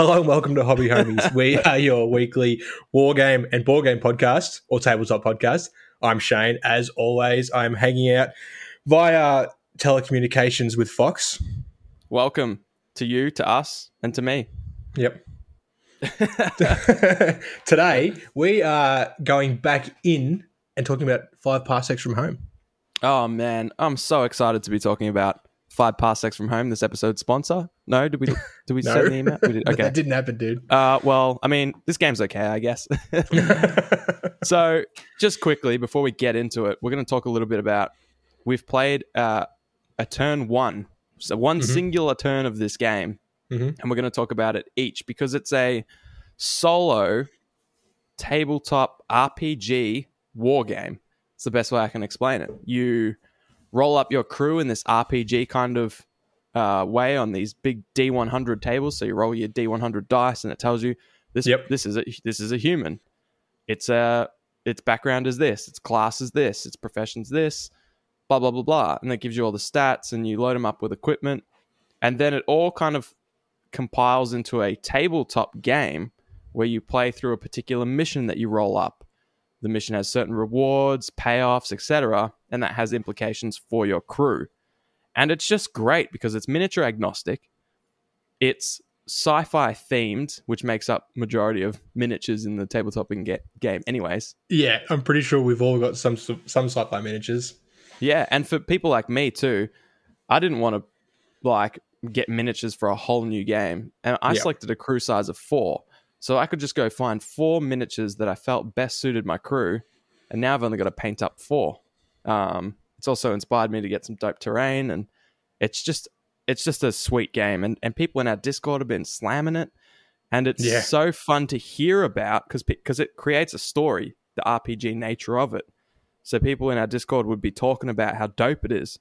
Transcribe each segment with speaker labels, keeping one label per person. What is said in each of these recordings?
Speaker 1: Hello and welcome to Hobby Homies. we are your weekly war game and board game podcast or tabletop podcast. I'm Shane. As always, I'm hanging out via telecommunications with Fox.
Speaker 2: Welcome to you, to us, and to me.
Speaker 1: Yep. Today we are going back in and talking about five parsecs from home.
Speaker 2: Oh man, I'm so excited to be talking about five parsecs from home. This episode sponsor? No, did we? Did we
Speaker 1: No.
Speaker 2: send the email? We did. Okay.
Speaker 1: that didn't happen, dude.
Speaker 2: Uh, well, I mean, this game's okay, I guess. so, just quickly before we get into it, we're going to talk a little bit about. We've played uh, a turn one, so one
Speaker 1: Mhm.
Speaker 2: singular turn of this game,
Speaker 1: Mhm.
Speaker 2: and we're going to talk about it each because it's a solo tabletop RPG war game. It's the best way I can explain it. You roll up your crew in this RPG kind of uh, way on these big D100 tables. So you roll your D100 dice, and it tells you this
Speaker 1: Yep.
Speaker 2: this is a this is a human. It's a its background is this. Its class is this. Its profession's this. Blah blah blah blah, and that gives you all the stats, and you load them up with equipment, and then it all kind of compiles into a tabletop game where you play through a particular mission that you roll up. The mission has certain rewards, payoffs, etc., and that has implications for your crew. And it's just great because it's miniature agnostic. It's sci-fi themed, which makes up majority of miniatures in the tabletop ga- game anyways.
Speaker 1: yeah, I'm pretty sure we've all got some some sci-fi miniatures.
Speaker 2: Yeah, and for people like me too, I didn't want to like get miniatures for a whole new game, and I
Speaker 1: Yeah.
Speaker 2: selected a crew size of four, so I could just go find four miniatures that I felt best suited my crew, and now I've only got to paint up four. Um, it's also inspired me to get some dope terrain, and it's just it's just a sweet game, and and people in our Discord have been slamming it, and it's
Speaker 1: Yeah.
Speaker 2: so fun to hear about because because it creates a story, the RPG nature of it. So people in our Discord would be talking about how dope it is.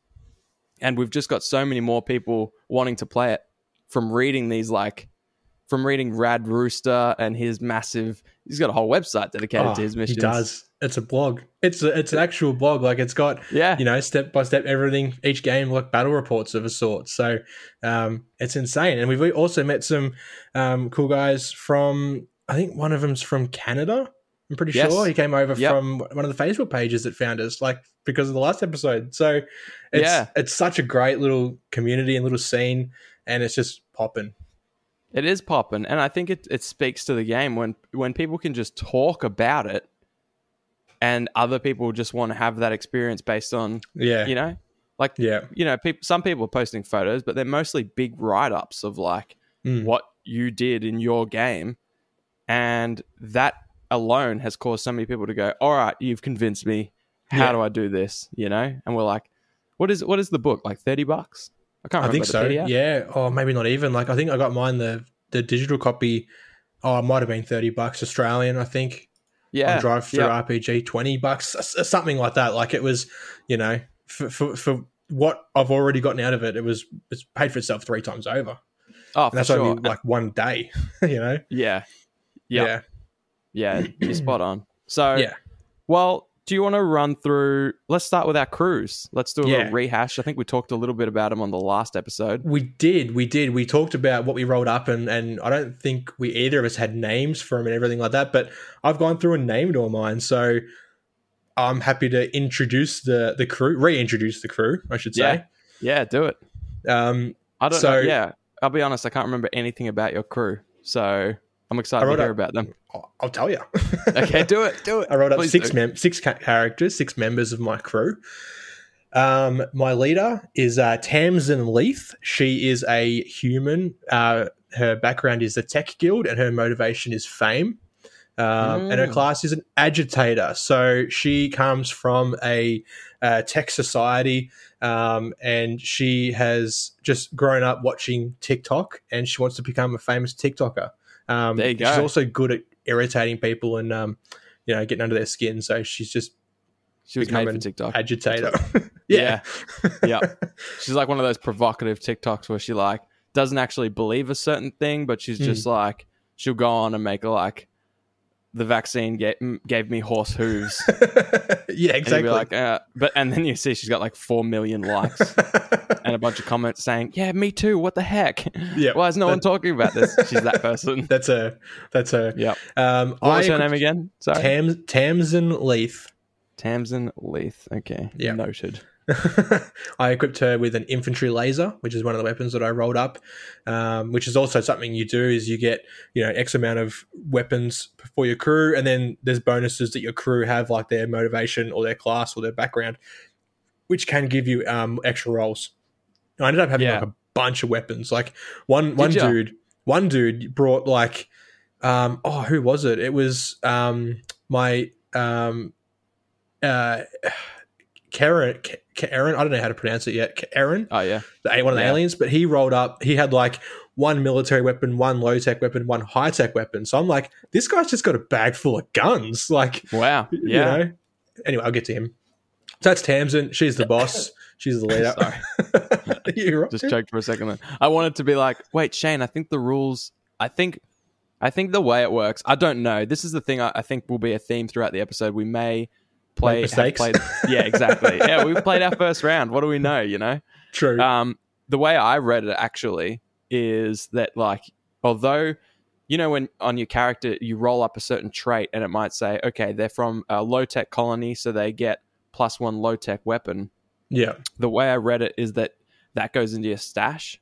Speaker 2: And we've just got so many more people wanting to play it from reading these like from reading Rad Rooster and his massive he's got a whole website dedicated
Speaker 1: Oh,
Speaker 2: to his missions.
Speaker 1: he does. It's a blog. It's a, it's an actual blog. Like it's got
Speaker 2: Yeah.
Speaker 1: you know step by step everything each game like battle reports of a sort. So um, it's insane. And we've also met some um, cool guys from I think one of them's from Canada. I'm pretty
Speaker 2: Yes.
Speaker 1: sure he came over
Speaker 2: Yep.
Speaker 1: from one of the Facebook pages that found us, like because of the last episode. So it's
Speaker 2: Yeah.
Speaker 1: it's such a great little community and little scene, and it's just popping.
Speaker 2: It is popping, and I think it, it speaks to the game when when people can just talk about it, and other people just want to have that experience based on
Speaker 1: Yeah,
Speaker 2: you know, like
Speaker 1: yeah,
Speaker 2: you know, peop some people are posting photos, but they're mostly big write ups of like
Speaker 1: Mm.
Speaker 2: what you did in your game, and that alone has caused so many people to go, "All right, you've convinced me. How
Speaker 1: Yeah.
Speaker 2: do I do this?" You know, and we're like, "What is what is the book like? Thirty bucks? I can't
Speaker 1: I think so.
Speaker 2: PDF.
Speaker 1: Yeah, or maybe not even. Like I think I got mine the the digital copy. Oh, it might have been thirty bucks Australian. I think
Speaker 2: yeah,
Speaker 1: on DriveThru
Speaker 2: yeah.
Speaker 1: RPG, twenty bucks, something like that. Like it was, you know, for, for for what I've already gotten out of it, it was it's paid for itself three times over.
Speaker 2: Oh,
Speaker 1: And
Speaker 2: for
Speaker 1: that's
Speaker 2: sure.
Speaker 1: only like one day. You know.
Speaker 2: yeah, yeah, yeah. You're spot on. So
Speaker 1: Yeah.
Speaker 2: Well, do you want to run through? Let's start with our crews. Let's do a
Speaker 1: Yeah.
Speaker 2: little rehash. I think we talked a little bit about them on the last episode.
Speaker 1: We did, we did. We talked about what we rolled up, and and I don't think we either of us had names for them and everything like that. But I've gone through and named all mine, so I'm happy to introduce the the crew, reintroduce the crew, I should say.
Speaker 2: Yeah, do it.
Speaker 1: Um,
Speaker 2: I don't
Speaker 1: So-
Speaker 2: know. Yeah, I'll be honest. I can't remember anything about your crew, so I'm excited to hear
Speaker 1: up-
Speaker 2: about them.
Speaker 1: I'll, tell you.
Speaker 2: Okay, do it. Do it.
Speaker 1: I wrote up
Speaker 2: Please
Speaker 1: six mem- six characters, six members of my crew. Um, my leader is uh, Tamsin Leith. She is a human. Uh, her background is the Tech Guild, and her motivation is fame. Um, And her
Speaker 2: Mm.
Speaker 1: class is an agitator. So she comes from a uh, tech society, um, and she has just grown up watching TikTok, and she wants to become a famous TikToker. Um,
Speaker 2: There you
Speaker 1: She's also good at irritating people and um, you know getting under their skin. So she's just
Speaker 2: She was made for TikTok.
Speaker 1: agitator.
Speaker 2: Yeah. yeah. She's like one of those provocative TikToks where she like doesn't actually believe a certain thing, but she's just
Speaker 1: Hmm.
Speaker 2: like she'll go on and make a like the vaccine gave, gave me horse hooves.
Speaker 1: yeah,
Speaker 2: And
Speaker 1: exactly.
Speaker 2: be like, uh, but and then you see she's got like four million likes and a bunch of comments saying, "Yeah, me too. What the heck?
Speaker 1: Yeah,
Speaker 2: Why is no one talking about this?" She's that person.
Speaker 1: that's her. that's her.
Speaker 2: Yeah.
Speaker 1: um.
Speaker 2: What was her name again? Sorry,
Speaker 1: Tams Tamsin Leith.
Speaker 2: Tamsin Leith. Okay,
Speaker 1: Yeah.
Speaker 2: noted.
Speaker 1: I equipped her with an infantry laser, which is one of the weapons that I rolled up. Um, which is also something you do is you get you know x amount of weapons for your crew, and then there's bonuses that your crew have, like their motivation or their class or their background, which can give you um, extra rolls. I ended up having
Speaker 2: Yeah.
Speaker 1: like a bunch of weapons. Like one one
Speaker 2: ya?
Speaker 1: dude, one dude brought like um, oh who was it? It was um, my um, uh, K'Erin, K'Erin, I don't know how to pronounce it yet. K'Erin,
Speaker 2: Oh yeah,
Speaker 1: the one of the
Speaker 2: Yeah.
Speaker 1: aliens, but he rolled up. He had like one military weapon, one low tech weapon, one high tech weapon. So I'm like, this guy's just got a bag full of guns. Like,
Speaker 2: wow,
Speaker 1: you
Speaker 2: yeah.
Speaker 1: know. Anyway, I'll get to him. So that's Tamsin. She's the boss. She's the leader.
Speaker 2: Sorry,
Speaker 1: You're right.
Speaker 2: just choked for a second. Then I wanted to be like, wait, Shane. I think the rules. I think. I think the way it works. I don't know. This is the thing. I, I think will be a theme throughout the episode. We may play played- yeah, exactly. yeah, we played our first round. What do we know? You know.
Speaker 1: True.
Speaker 2: Um, the way I read it actually is that like, although you know when on your character you roll up a certain trait and it might say, okay, they're from a low tech colony, so they get plus one low tech weapon.
Speaker 1: yeah.
Speaker 2: The way I read it is that that goes into your stash.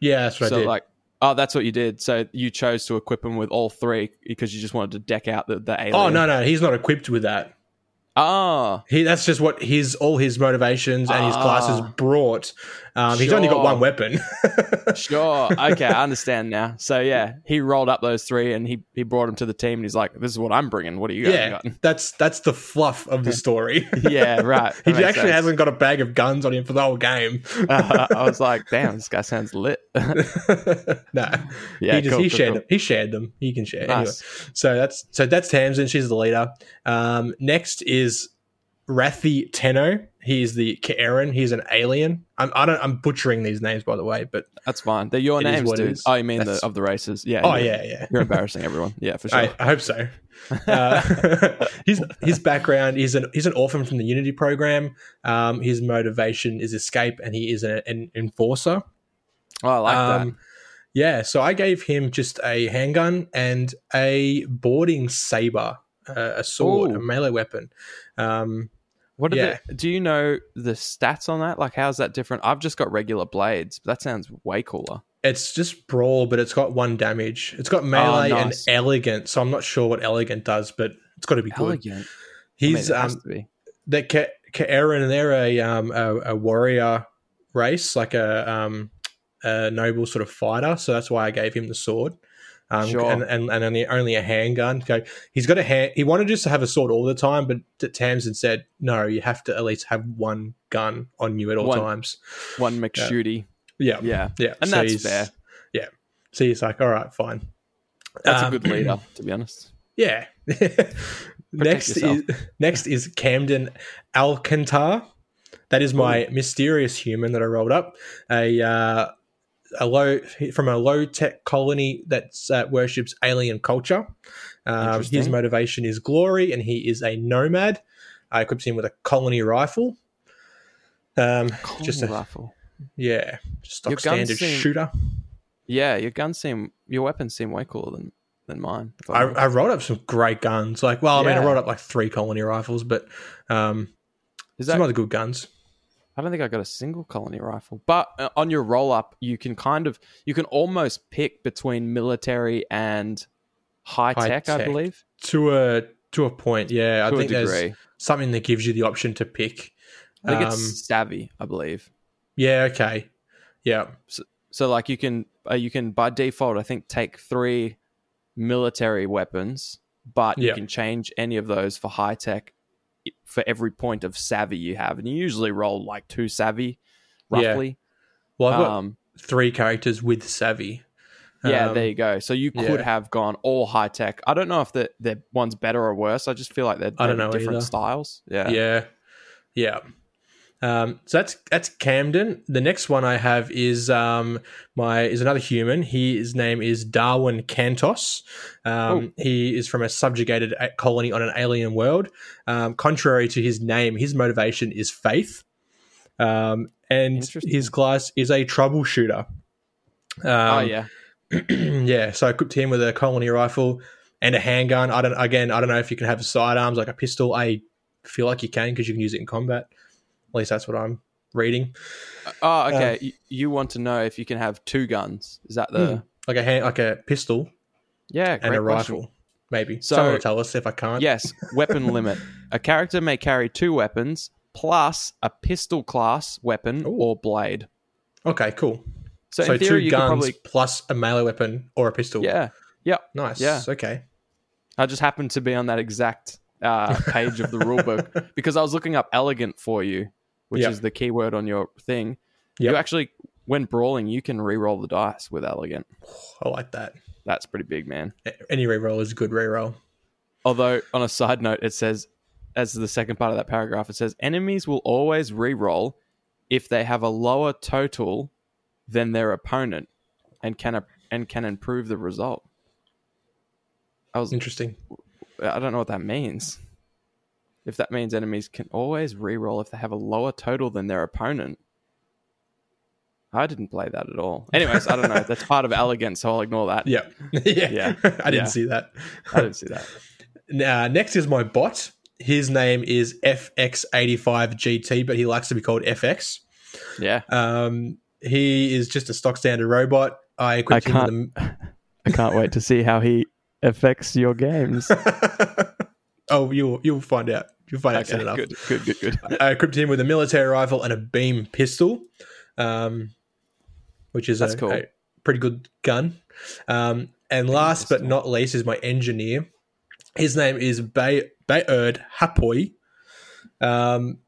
Speaker 1: Yeah, that's right.
Speaker 2: so
Speaker 1: I did.
Speaker 2: like, oh, that's what you did. So you chose to equip them with all three because you just wanted to deck out the the alien.
Speaker 1: oh no, no, he's not equipped with that.
Speaker 2: Oh,
Speaker 1: He that's just what his all his motivations and his classes
Speaker 2: Ah.
Speaker 1: brought. Um, He's only got one weapon.
Speaker 2: Sure. Okay, I understand now. So yeah, he rolled up those three and he he brought them to the team and he's like, "This is what I'm bringing. What are you guys
Speaker 1: yeah,
Speaker 2: got?"
Speaker 1: that's that's the fluff of the story.
Speaker 2: Yeah, right.
Speaker 1: he actually
Speaker 2: sense.
Speaker 1: hasn't got a bag of guns on him for the whole game.
Speaker 2: Uh, I was like, "Damn, this guy sounds lit."
Speaker 1: no,
Speaker 2: yeah,
Speaker 1: he just
Speaker 2: cool,
Speaker 1: he
Speaker 2: cool,
Speaker 1: shared
Speaker 2: cool.
Speaker 1: them. He shared them. He can share. Anyway, so that's so that's Tamsin. She's the leader. Um, next is Rathi Tenno. He's the K'Erin. He's an alien. I'm I don't I'm butchering these names by the way, but
Speaker 2: That's fine. They're your names, dude.
Speaker 1: is.
Speaker 2: Oh, you mean the of the races? Yeah.
Speaker 1: oh yeah, yeah.
Speaker 2: You're embarrassing everyone. Yeah, for sure.
Speaker 1: I, I hope so. Uh, his his background is an he's an orphan from the Unity program. Um, his motivation is escape, and he is an, an enforcer.
Speaker 2: oh, I like
Speaker 1: um, Yeah, so I gave him just a handgun and a boarding saber, a sword,
Speaker 2: Ooh.
Speaker 1: a melee weapon. Um.
Speaker 2: What
Speaker 1: yeah.
Speaker 2: the, do you know the stats on that? Like, how's that different? I've just got regular blades. But that sounds way cooler.
Speaker 1: it's just brawl, but it's got one damage. It's got melee
Speaker 2: Oh, nice.
Speaker 1: and elegant, so I'm not sure what elegant does, but it's got to be good.
Speaker 2: Elegant. I mean,
Speaker 1: He's um,
Speaker 2: be.
Speaker 1: that Ka- they're a, um, a a warrior race, like a um a noble sort of fighter. So that's why I gave him the sword. Um,
Speaker 2: Sure.
Speaker 1: and, and and only only a handgun. Go. He's got a hand. He wanted just to have a sword all the time, but Tamsin said, "No, you have to at least have one gun on you at all
Speaker 2: One.
Speaker 1: times."
Speaker 2: One McShooty.
Speaker 1: Yeah,
Speaker 2: Yeah.
Speaker 1: yeah,
Speaker 2: And
Speaker 1: So
Speaker 2: that's fair.
Speaker 1: Yeah, so he's like, "All right, fine."
Speaker 2: That's
Speaker 1: Um,
Speaker 2: a good leader, to be honest.
Speaker 1: Yeah. next
Speaker 2: yourself.
Speaker 1: is next is Camden Alcantar. That is my mysterious human that I rolled up. A uh, a low from a low tech colony that uh, worships alien culture. Um, his motivation is glory, and he is a nomad. I equipped him with a colony rifle. Um, just a,
Speaker 2: rifle.
Speaker 1: yeah, just stock standard
Speaker 2: seem-
Speaker 1: shooter.
Speaker 2: Yeah, your guns seem, your weapons seem way cooler than than mine. I'm
Speaker 1: I. I rolled up some great guns. Like, well, I mean, I
Speaker 2: Yeah.
Speaker 1: rolled up like three colony rifles, but um,
Speaker 2: Is
Speaker 1: some
Speaker 2: that
Speaker 1: other good guns.
Speaker 2: I don't think I got a single colony rifle. But uh, on your roll up, you can kind of you can almost pick between military and high,
Speaker 1: High
Speaker 2: tech, I believe.
Speaker 1: To a to a point, yeah. I
Speaker 2: to a
Speaker 1: think there's something that gives you the option to pick.
Speaker 2: I think
Speaker 1: Um,
Speaker 2: it's savvy, I believe.
Speaker 1: Yeah, okay. Yeah.
Speaker 2: So like you can uh, you can by default I think take 3 military weapons, but you can change any of those for high tech for every point of savvy you have. And you usually roll like 2 savvy
Speaker 1: Yeah.
Speaker 2: roughly.
Speaker 1: Well, I've got
Speaker 2: Um
Speaker 1: three characters with savvy.
Speaker 2: Yeah,
Speaker 1: Um,
Speaker 2: there you go. So you could
Speaker 1: yeah.
Speaker 2: have gone all high tech. I don't know if the the one's better or worse. I just feel like they're,
Speaker 1: I don't
Speaker 2: they're
Speaker 1: know
Speaker 2: different
Speaker 1: either.
Speaker 2: styles. Yeah.
Speaker 1: Yeah. Yeah. Um, so that's that's Camden. The next one I have is um, my is another human. He, his name is Darwin Cantos. Um, he is from a subjugated colony on an alien world. Um, contrary to his name, his motivation is faith, um, and his class is a troubleshooter. Um,
Speaker 2: oh yeah.
Speaker 1: yeah, so I equipped him with a colony rifle and a handgun. I don't again, I don't know if you can have sidearms like a pistol. I feel like you can because you can use it in combat. At least that's what I'm reading.
Speaker 2: Oh okay. you, you want to know if you can have two guns? Is that the?
Speaker 1: Hmm. Like a hand, like a pistol
Speaker 2: Yeah,
Speaker 1: and a
Speaker 2: question.
Speaker 1: rifle, maybe.
Speaker 2: So-
Speaker 1: Someone will tell us if I can't.
Speaker 2: Yes, weapon limit. A character may carry two weapons plus a pistol class weapon
Speaker 1: Ooh.
Speaker 2: or blade.
Speaker 1: Okay, cool.
Speaker 2: So,
Speaker 1: So,
Speaker 2: theory,
Speaker 1: two
Speaker 2: you
Speaker 1: guns
Speaker 2: probably
Speaker 1: plus a melee weapon or a pistol.
Speaker 2: yeah. Yep.
Speaker 1: Nice.
Speaker 2: Yeah.
Speaker 1: Okay.
Speaker 2: I just happened to be on that exact uh, page of the rulebook because I was looking up elegant for you, which
Speaker 1: Yep.
Speaker 2: is the keyword on your thing.
Speaker 1: Yep.
Speaker 2: You actually, when brawling, you can re-roll the dice with elegant.
Speaker 1: I like that.
Speaker 2: That's pretty big, man.
Speaker 1: Any reroll is a good reroll.
Speaker 2: Although, on a side note, it says, as the second part of that paragraph, it says enemies will always re-roll if they have a lower total than their opponent and can and can improve the result. I was
Speaker 1: Interesting.
Speaker 2: I don't know what that means. If that means enemies can always re-roll if they have a lower total than their opponent. I didn't play that at all. Anyways, I don't know. That's part of elegance, so I'll ignore that.
Speaker 1: Yeah. yeah.
Speaker 2: Yeah.
Speaker 1: I didn't
Speaker 2: Yeah.
Speaker 1: see that.
Speaker 2: I didn't see that.
Speaker 1: Uh, next is my bot. His name is FX85GT, but he likes to be called FX.
Speaker 2: Yeah.
Speaker 1: Um, he is just a stock standard robot. I equipped
Speaker 2: I
Speaker 1: him with
Speaker 2: I can't wait to see how he affects your games.
Speaker 1: Oh, you'll you'll find out. You'll find out soon enough.
Speaker 2: good, good, good, good.
Speaker 1: I equipped him with a military rifle and a beam pistol, um, which is
Speaker 2: That's
Speaker 1: a,
Speaker 2: cool.
Speaker 1: a pretty good gun. Um, and last but not least is my engineer. His name is Bay Bayerd Hapoy. Um,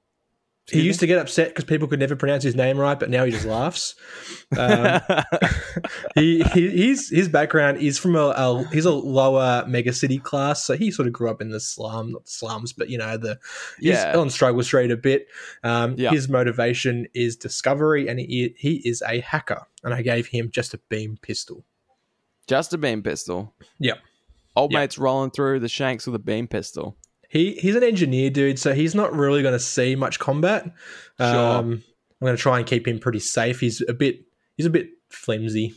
Speaker 1: he
Speaker 2: Excuse
Speaker 1: used to get upset because people could never pronounce his name right, but now he just laughs. Um, he, he he's his background is from a, a he's a lower mega city class, so he sort of grew up in the slum, not slums, but you know the he's
Speaker 2: Yeah.
Speaker 1: on struggle street a bit. Um,
Speaker 2: Yeah.
Speaker 1: His motivation is discovery, and he he is a hacker. And I gave him just a beam pistol.
Speaker 2: Just a beam pistol.
Speaker 1: Yep.
Speaker 2: Old
Speaker 1: Yep.
Speaker 2: mate's rolling through the shanks with a beam pistol.
Speaker 1: He he's an engineer, dude, so he's not really going to see much combat.
Speaker 2: Sure.
Speaker 1: Um, I'm going to try and keep him pretty safe. He's a bit he's a bit flimsy.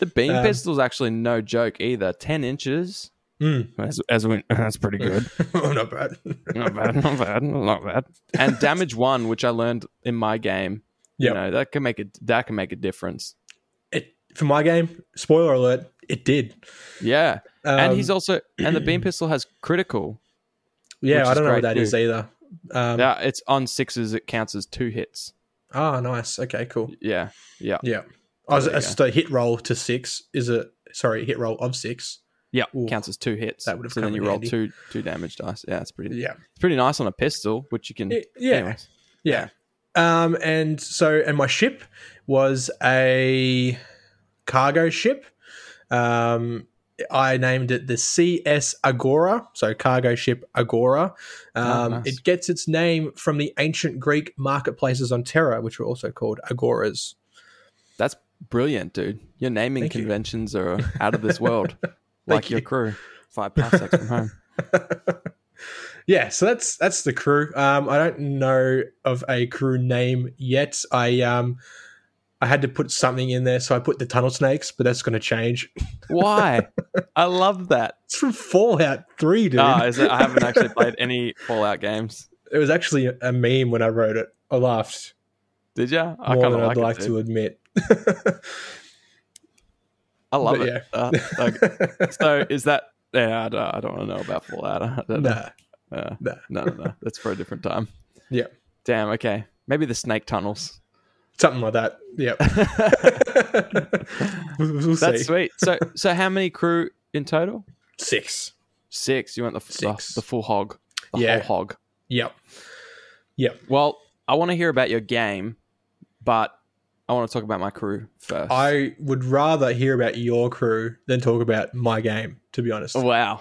Speaker 2: The beam
Speaker 1: Um,
Speaker 2: pistol's actually no joke either. Ten inches.
Speaker 1: Mm.
Speaker 2: As, as we, that's pretty good.
Speaker 1: not bad.
Speaker 2: not bad, not bad, not bad. And damage one, which I learned in my game.
Speaker 1: Yep.
Speaker 2: You know that can make it. That can make a difference.
Speaker 1: it, for my game, spoiler alert, it did.
Speaker 2: Yeah,
Speaker 1: Um,
Speaker 2: and he's also and the beam pistol has critical.
Speaker 1: Yeah, I don't know what that is
Speaker 2: too.
Speaker 1: either. Um,
Speaker 2: Yeah, it's on sixes. It counts as two hits.
Speaker 1: Oh, nice. Okay, cool.
Speaker 2: Yeah, yeah,
Speaker 1: Yeah.
Speaker 2: There
Speaker 1: a hit roll to six is a sorry hit roll of six.
Speaker 2: yeah.
Speaker 1: Ooh.
Speaker 2: Counts as two hits.
Speaker 1: That would've
Speaker 2: so then you roll
Speaker 1: handy.
Speaker 2: two two damage dice. Yeah, it's pretty.
Speaker 1: Yeah,
Speaker 2: It's pretty nice on a pistol, which you can.
Speaker 1: Y- yeah,
Speaker 2: Anyways.
Speaker 1: yeah. Um, and so and my ship was a cargo ship. Um, I named it the CS Agora, so cargo ship Agora. Um,
Speaker 2: Oh, nice.
Speaker 1: It gets its name from the ancient Greek marketplaces on Terra, which were also called agoras.
Speaker 2: That's brilliant, dude. Your naming
Speaker 1: Thank you.
Speaker 2: conventions are out of this world. like your crew. Five parsecs from home.
Speaker 1: yeah, so that's that's the crew. Um, I don't know of a crew name yet. I um, I had to put something in there, so I put the tunnel snakes, but that's going to change.
Speaker 2: Why? I love that.
Speaker 1: It's from Fallout Three, dude.
Speaker 2: Ah, is it, I haven't actually played any Fallout games.
Speaker 1: it was actually a, meme when I wrote it. I laughed
Speaker 2: Did ya? I
Speaker 1: more than
Speaker 2: of
Speaker 1: I'd
Speaker 2: like,
Speaker 1: like
Speaker 2: it.
Speaker 1: to admit.
Speaker 2: I love
Speaker 1: but
Speaker 2: it. Uh, like, so is that? Yeah, I don't, I don't want to know about Fallout. I don't know.
Speaker 1: nah,
Speaker 2: Uh,
Speaker 1: nah.
Speaker 2: no, no, no. That's for a different time.
Speaker 1: Yeah.
Speaker 2: Damn. Okay. Maybe the snake tunnels.
Speaker 1: Something like that. Yep. we'll we'll
Speaker 2: That's
Speaker 1: see.
Speaker 2: sweet. So, so how many crew in total?
Speaker 1: Six.
Speaker 2: Six. You want the the, the full hog, the
Speaker 1: Yeah.
Speaker 2: whole hog.
Speaker 1: Yep. Yep.
Speaker 2: Well, I want to hear about your game, but I want to talk about my crew first.
Speaker 1: I would rather hear about your crew than talk about my game. To be honest.
Speaker 2: wow.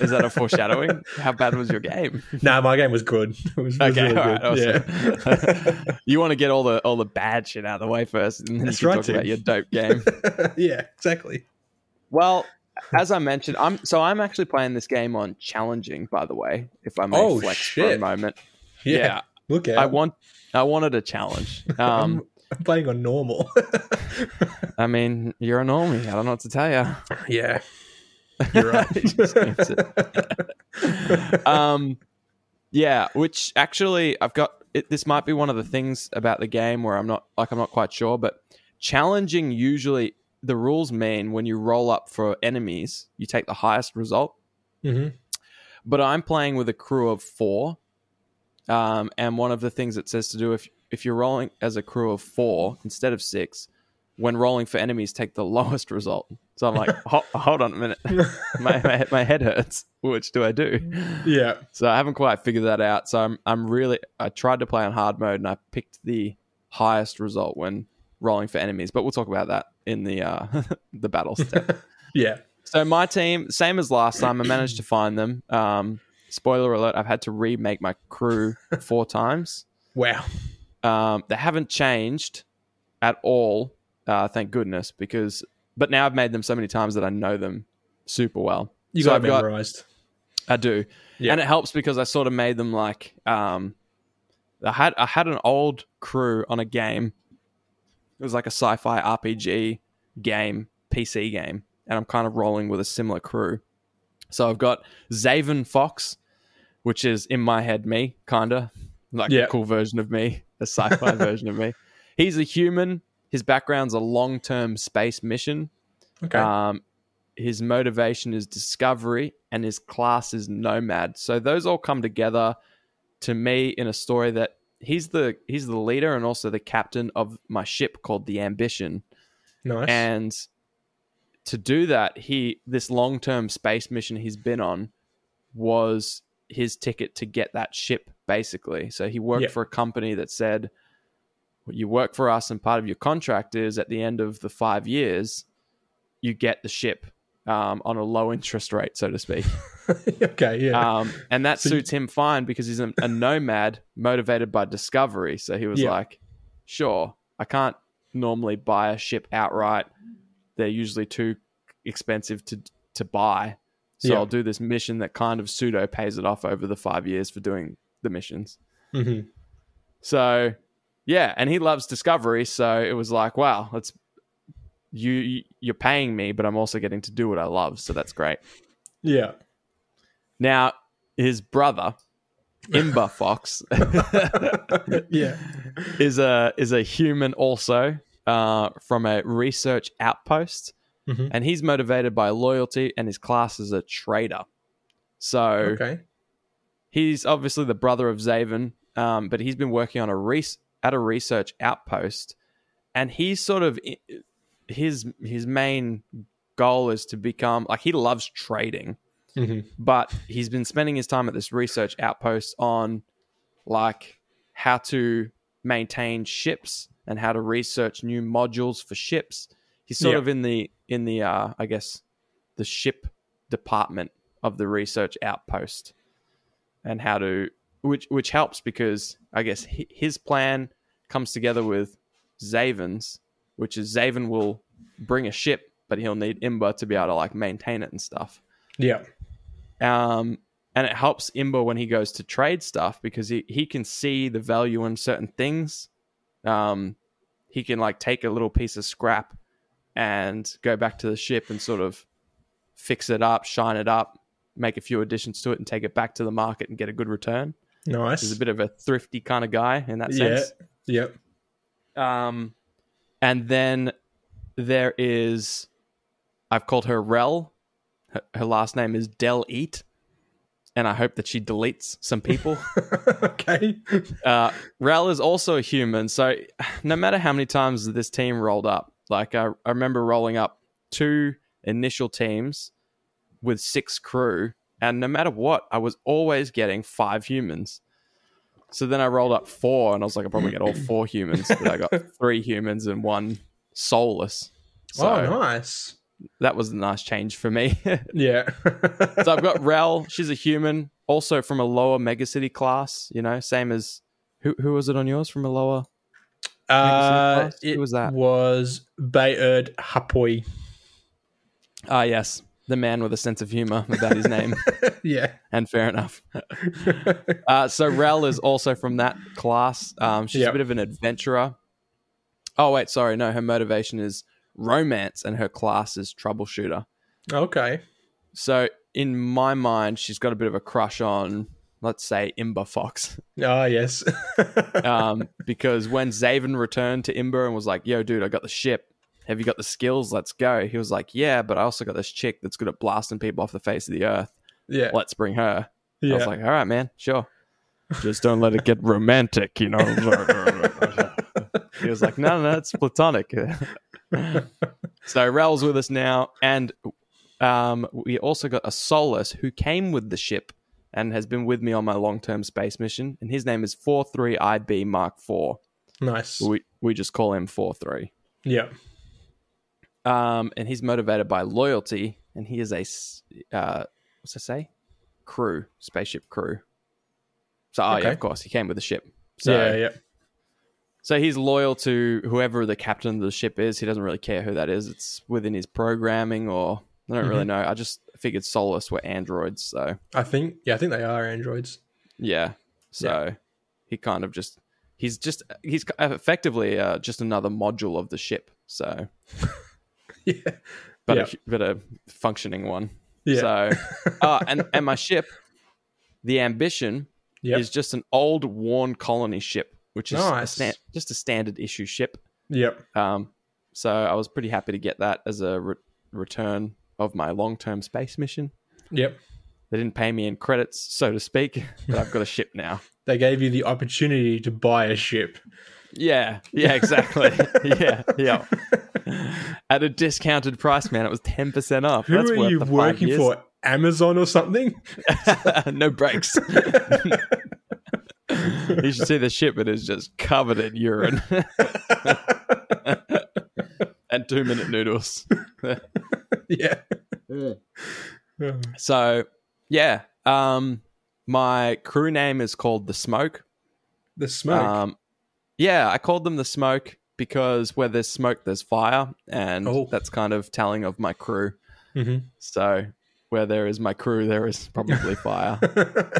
Speaker 2: Is that a foreshadowing? How bad was your game?
Speaker 1: nah, my game was good. It was,
Speaker 2: Okay,
Speaker 1: really
Speaker 2: all right,
Speaker 1: good.
Speaker 2: awesome.
Speaker 1: Yeah.
Speaker 2: you want to get all the all the bad shit out of the way first, and then
Speaker 1: That's
Speaker 2: you can
Speaker 1: right,
Speaker 2: talk
Speaker 1: Tim.
Speaker 2: about your dope game.
Speaker 1: yeah, exactly.
Speaker 2: Well, as I mentioned, I'm so I'm actually playing this game on challenging. By the way, if I may
Speaker 1: Oh,
Speaker 2: flex for a moment,
Speaker 1: Yeah.
Speaker 2: yeah,
Speaker 1: Look at
Speaker 2: I want I wanted a challenge. Um,
Speaker 1: I'm playing on normal.
Speaker 2: I mean, you're a normie. I don't know what to tell you.
Speaker 1: yeah. You're right.
Speaker 2: He just skips it. um, yeah, which actually I've got. It, this might be one of the things about the game where I'm not like I'm not quite sure, but challenging usually the rules mean when you roll up for enemies, you take the highest result.
Speaker 1: hmm
Speaker 2: But I'm playing with a crew of four, um, and one of the things it says to do if if you're rolling as a crew of four instead of six, when rolling for enemies, take the lowest result. So I'm like, Ho- hold on a minute, my, my my head hurts. Which do I do?
Speaker 1: Yeah.
Speaker 2: So I haven't quite figured that out. So I'm I'm really I tried to play on hard mode and I picked the highest result when rolling for enemies. But we'll talk about that in the uh, the battle step.
Speaker 1: Yeah.
Speaker 2: so my team, same as last time, I managed to find them. Um, spoiler alert: I've had to remake my crew four times.
Speaker 1: Wow.
Speaker 2: Um, they haven't changed at all, uh, thank goodness, because but now I've made them so many times that I know them super well.
Speaker 1: You
Speaker 2: So
Speaker 1: got
Speaker 2: I've
Speaker 1: it
Speaker 2: got-
Speaker 1: memorized.
Speaker 2: I do,
Speaker 1: Yeah.
Speaker 2: and it helps because I sort of made them like um, I had I had an old crew on a game. It was like a sci-fi RPG game, PC game, and I'm kind of rolling with a similar crew. So I've got Zaven Fox, which is in my head me, kinda like
Speaker 1: Yeah.
Speaker 2: a cool version of me, a sci-fi version of me. He's a human. His background's a long-term space mission.
Speaker 1: Okay.
Speaker 2: Um, his motivation is discovery, and his class is nomad. So those all come together to me in a story that he's the he's the leader and also the captain of my ship called the Ambition.
Speaker 1: nice.
Speaker 2: And to do that, he this long term space mission he's been on was his ticket to get that ship, basically. So he worked
Speaker 1: Yeah.
Speaker 2: for a company that said, "You work for us, and part of your contract is at the end of the five years, you get the ship." Um, on a low interest rate, so to speak,
Speaker 1: okay. Yeah.
Speaker 2: um, and that
Speaker 1: So-
Speaker 2: suits him fine because he's a, a nomad motivated by discovery. So he was
Speaker 1: Yeah.
Speaker 2: like, "Sure, I can't normally buy a ship outright. They're usually too expensive to to buy. So
Speaker 1: Yeah.
Speaker 2: I'll do this mission that kind of pseudo pays it off over the five years for doing the missions."
Speaker 1: hmm
Speaker 2: So yeah, and he loves discovery. So it was like, wow, let's you you're paying me, but I'm also getting to do what I love. So that's great.
Speaker 1: Yeah.
Speaker 2: Now, his brother, Imba Fox,
Speaker 1: yeah.
Speaker 2: is a is a human also uh, from a research outpost,
Speaker 1: Mhm.
Speaker 2: and he's motivated by loyalty, and his class is a trader. So
Speaker 1: Okay.
Speaker 2: he's obviously the brother of Zaven, um, but he's been working on a res- at a research outpost, and he's sort of his his main goal is to become like he loves trading
Speaker 1: hmm
Speaker 2: but he's been spending his time at this research outpost on like how to maintain ships and how to research new modules for ships. He's sort of in the in the uh i guess the ship department of the research outpost and how to which which helps because i guess his plan comes together with zaven's which is zaven will bring a ship but he'll need imba to be able to like maintain it and stuff
Speaker 1: Yeah.
Speaker 2: um, and it helps Imba when he goes to trade stuff because he, he can see the value in certain things. Um, he can like take a little piece of scrap and go back to the ship and sort of fix it up, shine it up, make a few additions to it, and take it back to the market and get a good return.
Speaker 1: Nice.
Speaker 2: He's a bit of a thrifty kind of guy in that sense. yeah.
Speaker 1: Yep.
Speaker 2: Um, and then there is, I've called her Rel. Her, her last name is Del Eat, and I hope that she deletes some people.
Speaker 1: okay.
Speaker 2: uh, Rel is also a human, so no matter how many times this team rolled up, like I, I remember rolling up two initial teams with six crew, and no matter what, I was always getting five humans. So then I rolled up four, and I was like, I'll probably get all four humans, but I got three humans and one soulless. So
Speaker 1: oh, nice.
Speaker 2: that was a nice change for me.
Speaker 1: Yeah.
Speaker 2: so I've got Rel. She's a human, also from a lower megacity class. You know, same as who who was it on yours from a lower?
Speaker 1: uh, it
Speaker 2: was that?
Speaker 1: was Bayard Hapoi.
Speaker 2: Ah, yes, the man with a sense of humor about his name,
Speaker 1: yeah.
Speaker 2: and fair enough. Uh, so Rel is also from that class. Um, she's a bit of an adventurer. Oh wait, sorry, no, her motivation is romance, and her class is troubleshooter.
Speaker 1: okay.
Speaker 2: So in my mind, she's got a bit of a crush on, let's say, Imba Fox.
Speaker 1: Ah, yes.
Speaker 2: um, because when Zaven returned to Imba and was like, "Yo, dude, I got the ship. Have you got the skills? Let's go." He was like, "Yeah, but I also got this chick that's good at blasting people off the face of the earth.
Speaker 1: yeah.
Speaker 2: Let's bring her."
Speaker 1: yeah.
Speaker 2: I was like, "All right, man, sure. Just don't let it get romantic, you know." he was like, "No, no, it's platonic." so Rel's with us now, and um, we also got a Soulless who came with the ship and has been with me on my long-term space mission, and his name is 43IB Mark IV.
Speaker 1: nice.
Speaker 2: We we just call him four three.
Speaker 1: Yeah.
Speaker 2: Um, and he's motivated by loyalty, and he is a uh, what's I say, crew, spaceship crew. So oh yeah, of course, he came with the ship. So
Speaker 1: yeah, yeah.
Speaker 2: so he's loyal to whoever the captain of the ship is. He doesn't really care who that is. It's within his programming, or I don't really
Speaker 1: Mhm.
Speaker 2: know. I just figured Soulless were androids, so
Speaker 1: I think yeah, I think they are androids.
Speaker 2: yeah. So he kind of just he's just he's effectively uh, just another module of the ship. So
Speaker 1: Yeah.
Speaker 2: but a, but a functioning one.
Speaker 1: Yeah.
Speaker 2: So, uh, and and my ship, the Ambition,
Speaker 1: Yep.
Speaker 2: is just an old worn colony ship, which is a sta- just a standard issue ship.
Speaker 1: Yep.
Speaker 2: Um, so I was pretty happy to get that as a re- return of my long term space mission.
Speaker 1: Yep.
Speaker 2: They didn't pay me in credits, so to speak, but I've got a ship now.
Speaker 1: They gave you the opportunity to buy a ship.
Speaker 2: Yeah, yeah, exactly. yeah, yeah. At a discounted price, man. It was ten percent off.
Speaker 1: Who
Speaker 2: That's
Speaker 1: are
Speaker 2: worth
Speaker 1: you working
Speaker 2: years.
Speaker 1: for? Amazon or something?
Speaker 2: no breaks. you should see the ship. It is just covered in urine and two minute noodles.
Speaker 1: yeah.
Speaker 2: So, yeah. Um, my crew name is called the Smoke.
Speaker 1: The smoke.
Speaker 2: Um, yeah, I called them the Smoke because where there's smoke, there's fire, and
Speaker 1: Oh.
Speaker 2: that's kind of telling of my crew.
Speaker 1: Mhm.
Speaker 2: So, where there is my crew, there is probably fire.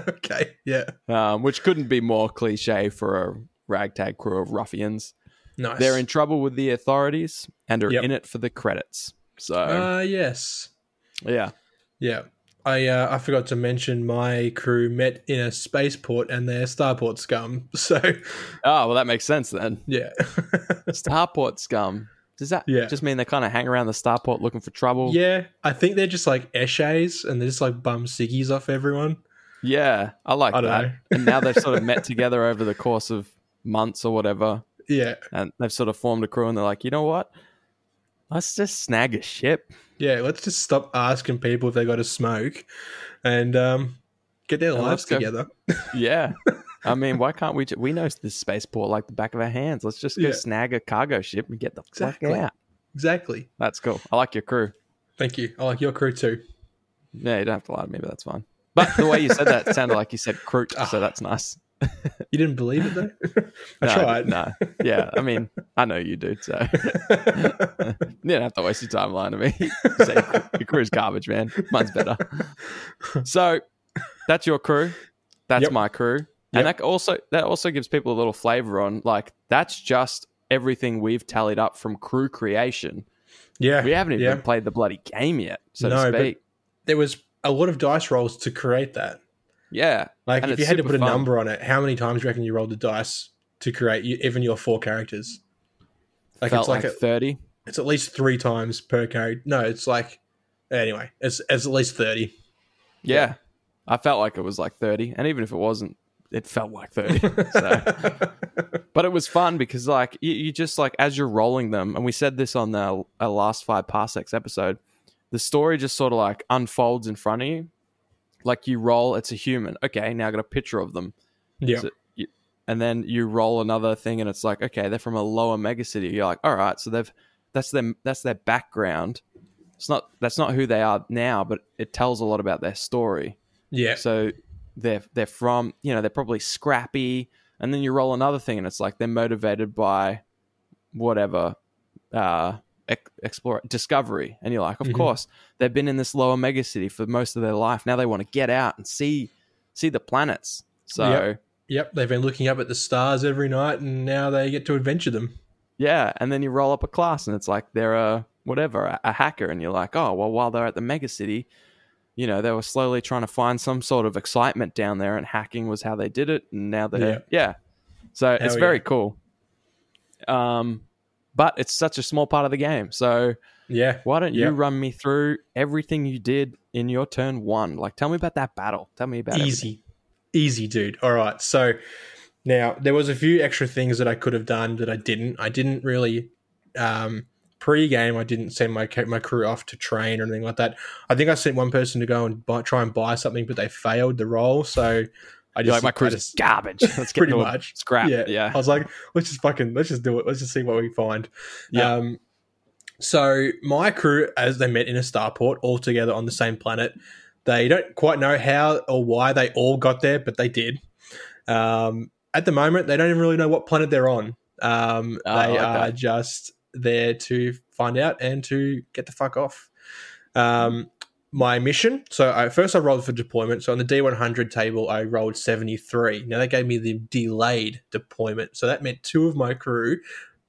Speaker 1: okay. Yeah.
Speaker 2: um, which couldn't be more cliche for a ragtag crew of ruffians.
Speaker 1: Nice.
Speaker 2: They're in trouble with the authorities and are
Speaker 1: Yep.
Speaker 2: in it for the credits. So
Speaker 1: Ah, yes.
Speaker 2: yeah,
Speaker 1: Yeah. I uh, I forgot to mention my crew met in a spaceport and they're starport scum. So
Speaker 2: oh well, that makes sense then.
Speaker 1: yeah.
Speaker 2: Starport scum. Does that
Speaker 1: Yeah.
Speaker 2: just mean they kind of hang around the starport looking for trouble?
Speaker 1: yeah. I think they're just like eshays and they just like bum ciggies off everyone.
Speaker 2: Yeah, I like
Speaker 1: I
Speaker 2: that. and now they've sort of met together over the course of months or whatever,
Speaker 1: Yeah.
Speaker 2: and they've sort of formed a crew, and they're like, you know what? Let's just snag a ship.
Speaker 1: Yeah. Let's just stop asking people if they got a smoke and um, get their
Speaker 2: And
Speaker 1: lives
Speaker 2: go.
Speaker 1: together.
Speaker 2: Yeah. I mean, why can't we? Ju- we know this spaceport like the back of our hands. Let's just go
Speaker 1: Yeah.
Speaker 2: snag a cargo ship and get the
Speaker 1: Exactly.
Speaker 2: fuck out.
Speaker 1: Exactly.
Speaker 2: That's cool. I like your crew.
Speaker 1: Thank you. I like your crew too.
Speaker 2: Yeah, you don't have to lie to me, but that's fine. But the way you said that sounded like you said Kroot,
Speaker 1: Ah.
Speaker 2: so that's nice.
Speaker 1: You didn't believe it though? I
Speaker 2: no,
Speaker 1: tried.
Speaker 2: No. Yeah, I mean, I know you do, so you don't have to waste your time lying to me. You say your crew's garbage, man. Mine's better. So that's your crew. That's
Speaker 1: Yep.
Speaker 2: my crew.
Speaker 1: Yep.
Speaker 2: And that also that also gives people a little flavor on like that's just everything we've tallied up from crew creation.
Speaker 1: yeah.
Speaker 2: We haven't even
Speaker 1: yeah.
Speaker 2: played the bloody game yet, so
Speaker 1: No,
Speaker 2: to
Speaker 1: but-
Speaker 2: speak.
Speaker 1: There was a lot of dice rolls to create that.
Speaker 2: Yeah.
Speaker 1: Like,
Speaker 2: And
Speaker 1: if you had to put a
Speaker 2: fun.
Speaker 1: number on it, how many times do you reckon you rolled the dice to create you, even your four characters? Like,
Speaker 2: Felt
Speaker 1: it's like,
Speaker 2: like,
Speaker 1: a,
Speaker 2: 30.
Speaker 1: it's at least three times per character. No, it's like anyway, it's, it's at least thirty.
Speaker 2: Yeah. I felt like it was like 30. And even if it wasn't, it felt like 30. so. But it was fun because, like, you, you just, like, as you're rolling them, and we said this on the our last five parsecs episode, the story just sort of like unfolds in front of you. Like, you roll, it's a human. Okay, now I got a picture of them.
Speaker 1: yeah,
Speaker 2: So and then you roll another thing, and it's like, okay, they're from a lower megacity. You're like, all right, so they've that's them that's their background, it's not that's not who they are now, but it tells a lot about their story.
Speaker 1: Yeah.
Speaker 2: So they're they're from you know they're probably scrappy, and then you roll another thing, and it's like they're motivated by whatever uh, explore discovery, and you're like, of
Speaker 1: Mhm.
Speaker 2: course they've been in this lower mega city for most of their life. Now they want to get out and see see the planets. So
Speaker 1: Yep. Yep. They've been looking up at the stars every night, and now they get to adventure them.
Speaker 2: Yeah, and then you roll up a class, and it's like they're a whatever, a, a hacker, and you're like, oh well, while they're at the mega city, you know, they were slowly trying to find some sort of excitement down there, and hacking was how they did it, and now they're
Speaker 1: Yeah.
Speaker 2: yeah. So it's
Speaker 1: Hell
Speaker 2: very cool. Um, but it's such a small part of the game, so
Speaker 1: Yeah.
Speaker 2: why don't
Speaker 1: Yeah.
Speaker 2: you run me through everything you did in your turn one? Like, tell me about that battle. Tell me about everything.
Speaker 1: Easy. Easy, dude. All right. So now there was a few extra things that I could have done that I didn't. I didn't really um pre-game I didn't send my my crew off to train or anything like that. I think I sent one person to go and buy, try and buy something but they failed the role, so I
Speaker 2: You're
Speaker 1: just
Speaker 2: like my
Speaker 1: I is
Speaker 2: garbage. Let's get
Speaker 1: pretty much.
Speaker 2: scrap.
Speaker 1: Yeah.
Speaker 2: Yeah,
Speaker 1: I was like, let's just fucking let's just do it. Let's just see what we find.
Speaker 2: Yeah.
Speaker 1: Um, so my crew, as they met in a starport, all together on the same planet, they don't quite know how or why they all got there, but they did. Um, at the moment, they don't even really know what planet they're on. Um,
Speaker 2: Oh,
Speaker 1: they
Speaker 2: okay.
Speaker 1: are just there to find out and to get the fuck off. Um, my mission. So I, first I rolled for deployment. So on the D100 table, I rolled 73. Now that gave me the delayed deployment. So that meant two of my crew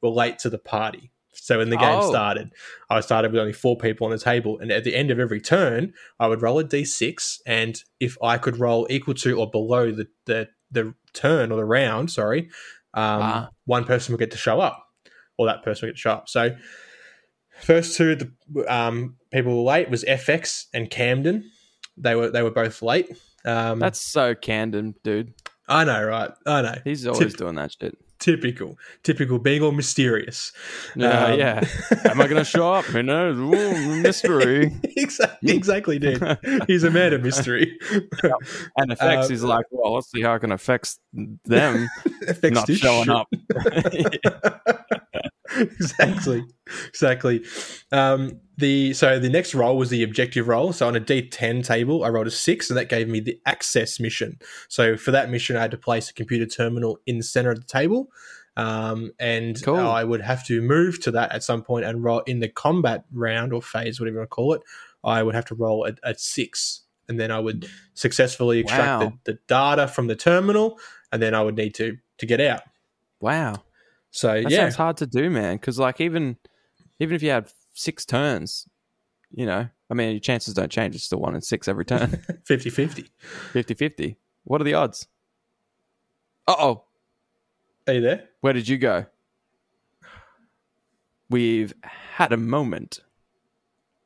Speaker 1: were late to the party. So when the game
Speaker 2: Oh.
Speaker 1: started, I started with only four people on the table. And at the end of every turn, I would roll a D6. And if I could roll equal to or below the, the, the turn or the round, sorry, um,
Speaker 2: Ah.
Speaker 1: one person would get to show up or that person would get to show up. So first two the um, people were late was FX and Camden. They were they were both late. Um,
Speaker 2: That's so Camden, dude.
Speaker 1: I know, right? I know.
Speaker 2: He's always
Speaker 1: Tip-
Speaker 2: doing that shit.
Speaker 1: Typical, typical, being all mysterious.
Speaker 2: Yeah,
Speaker 1: Um,
Speaker 2: yeah. Am I going to show up? Who knows? Ooh, mystery.
Speaker 1: exactly, exactly, dude. He's a man of mystery.
Speaker 2: And effects,
Speaker 1: Uh,
Speaker 2: he's like, well, let's see how I can affect them not showing
Speaker 1: shit.
Speaker 2: up.
Speaker 1: exactly, exactly. Um, the so the next roll was the objective roll. So on a D10 table, I rolled a six, and that gave me the access mission. So for that mission, I had to place a computer terminal in the center of the table, um, and
Speaker 2: Cool.
Speaker 1: I would have to move to that at some point and roll in the combat round or phase, whatever you want to call it. I would have to roll a, a six, and then I would successfully extract
Speaker 2: Wow.
Speaker 1: the, the data from the terminal, and then I would need to to get out.
Speaker 2: wow.
Speaker 1: So
Speaker 2: That
Speaker 1: yeah,
Speaker 2: sounds hard to do, man. Because, like, even even if you had six turns, you know, I mean, your chances don't change. It's still one in six every turn
Speaker 1: 50 50.
Speaker 2: 50 50. What are the odds? Uh oh.
Speaker 1: Are you there?
Speaker 2: Where did you go? We've had a moment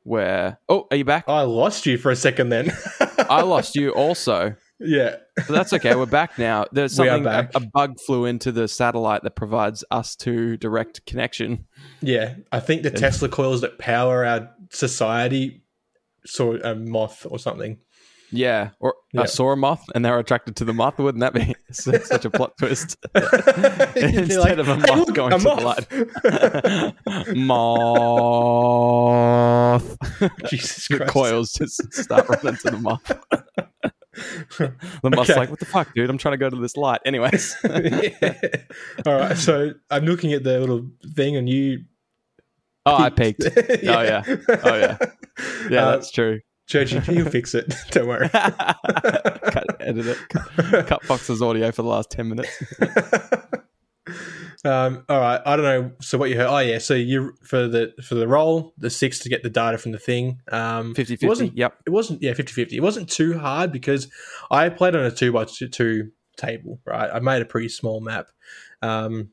Speaker 2: where. Oh, are you back?
Speaker 1: I lost you for a second then.
Speaker 2: I lost you also.
Speaker 1: Yeah.
Speaker 2: But that's okay. We're back now. There's
Speaker 1: We are
Speaker 2: something, a,
Speaker 1: back.
Speaker 2: a bug flew into the satellite that provides us to direct connection.
Speaker 1: Yeah. I think the Tesla coils that power our society saw a moth or something.
Speaker 2: Yeah. Or
Speaker 1: Yeah.
Speaker 2: I saw a moth and they were attracted to the moth. Wouldn't that be such such a plot twist? Instead of a moth going to
Speaker 1: moth."
Speaker 2: the light. moth.
Speaker 1: Jesus
Speaker 2: the
Speaker 1: Christ.
Speaker 2: coils just start running to the moth. The
Speaker 1: Okay.
Speaker 2: like, what the fuck, dude? I'm trying to go to this light. Anyways.
Speaker 1: Yeah. All right. So I'm looking at the little thing and you.
Speaker 2: Oh, I peeked. Oh, yeah. Oh, yeah. Yeah,
Speaker 1: Uh,
Speaker 2: that's true.
Speaker 1: Church, you'll fix it. Don't worry.
Speaker 2: cut, edit it. Cut, cut Fox's audio for the last 10 minutes.
Speaker 1: Um, all right, I don't know. So what you heard? Oh yeah, so you for the for the roll, the six to get the data from the thing. Um,
Speaker 2: 50
Speaker 1: It
Speaker 2: 50.
Speaker 1: wasn't.
Speaker 2: Yep.
Speaker 1: It wasn't. Yeah, 50-50. It wasn't too hard because I played on a two by two, two table. Right, I made a pretty small map. Um,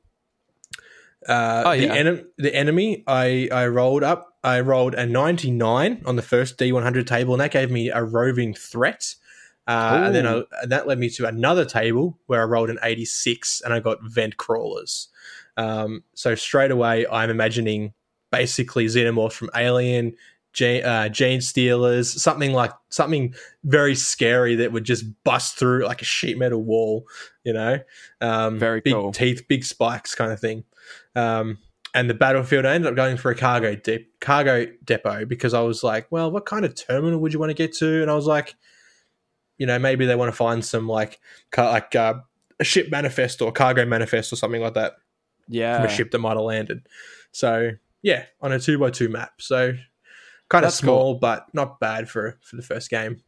Speaker 1: uh,
Speaker 2: Oh,
Speaker 1: the,
Speaker 2: yeah.
Speaker 1: the enemy, I I rolled up. I rolled a ninety nine on the first D one hundred table, and that gave me a roving threat. Uh, and then I, and that led me to another table where I rolled an 86 and I got vent crawlers. Um, so straight away, I'm imagining basically xenomorphs from Alien, Gene, uh, genestealers, something like something very scary that would just bust through like a sheet metal wall, you know, um,
Speaker 2: Very
Speaker 1: big
Speaker 2: cool.
Speaker 1: teeth, big spikes, kind of thing. Um, and the battlefield. I ended up going for a cargo de- cargo depot because I was like, well, what kind of terminal would you want to get to? And I was like, you know, maybe they want to find some like car- like uh, a ship manifest or cargo manifest or something like that
Speaker 2: Yeah.
Speaker 1: from a ship that might have landed. So yeah, on a two by two map. So kind of
Speaker 2: That's cool.
Speaker 1: small, but not bad for for the first game.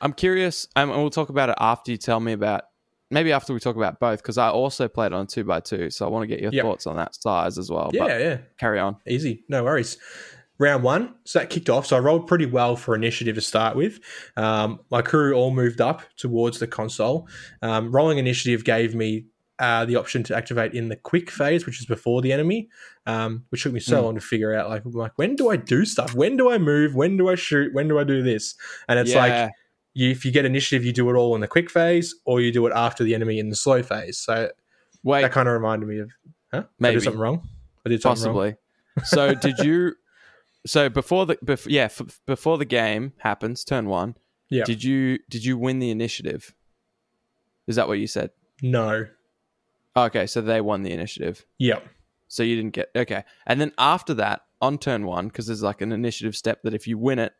Speaker 2: I'm curious, um, and we'll talk about it after you tell me about. Maybe after we talk about both, because I also played on two by two, so I want to get your
Speaker 1: Yep.
Speaker 2: thoughts on that size as well.
Speaker 1: Yeah,
Speaker 2: But
Speaker 1: yeah.
Speaker 2: carry on.
Speaker 1: easy, no worries. Round one, so that kicked off. So I rolled pretty well for initiative to start with. Um, my crew all moved up towards the console. Um, rolling initiative gave me uh, the option to activate in the quick phase, which is before the enemy, um, which took me so
Speaker 2: Hmm.
Speaker 1: long to figure out. Like, I'm like, when do I do stuff? When do I move? When do I shoot? When do I do this? And it's like, you, if you get initiative, you do it all in the quick phase, or you do it after the enemy in the slow phase. So
Speaker 2: wait,
Speaker 1: that kind of reminded me of, huh? I
Speaker 2: Maybe.
Speaker 1: did something wrong. I did something wrong.
Speaker 2: possibly. so did you? So before the bef- yeah f- before the game happens, turn one.
Speaker 1: Yeah.
Speaker 2: Did you did you win the initiative? Is that what you said?
Speaker 1: No.
Speaker 2: Okay, so they won the initiative.
Speaker 1: Yep.
Speaker 2: So you didn't get okay. And then after that, on turn one, because there's like an initiative step that if you win it,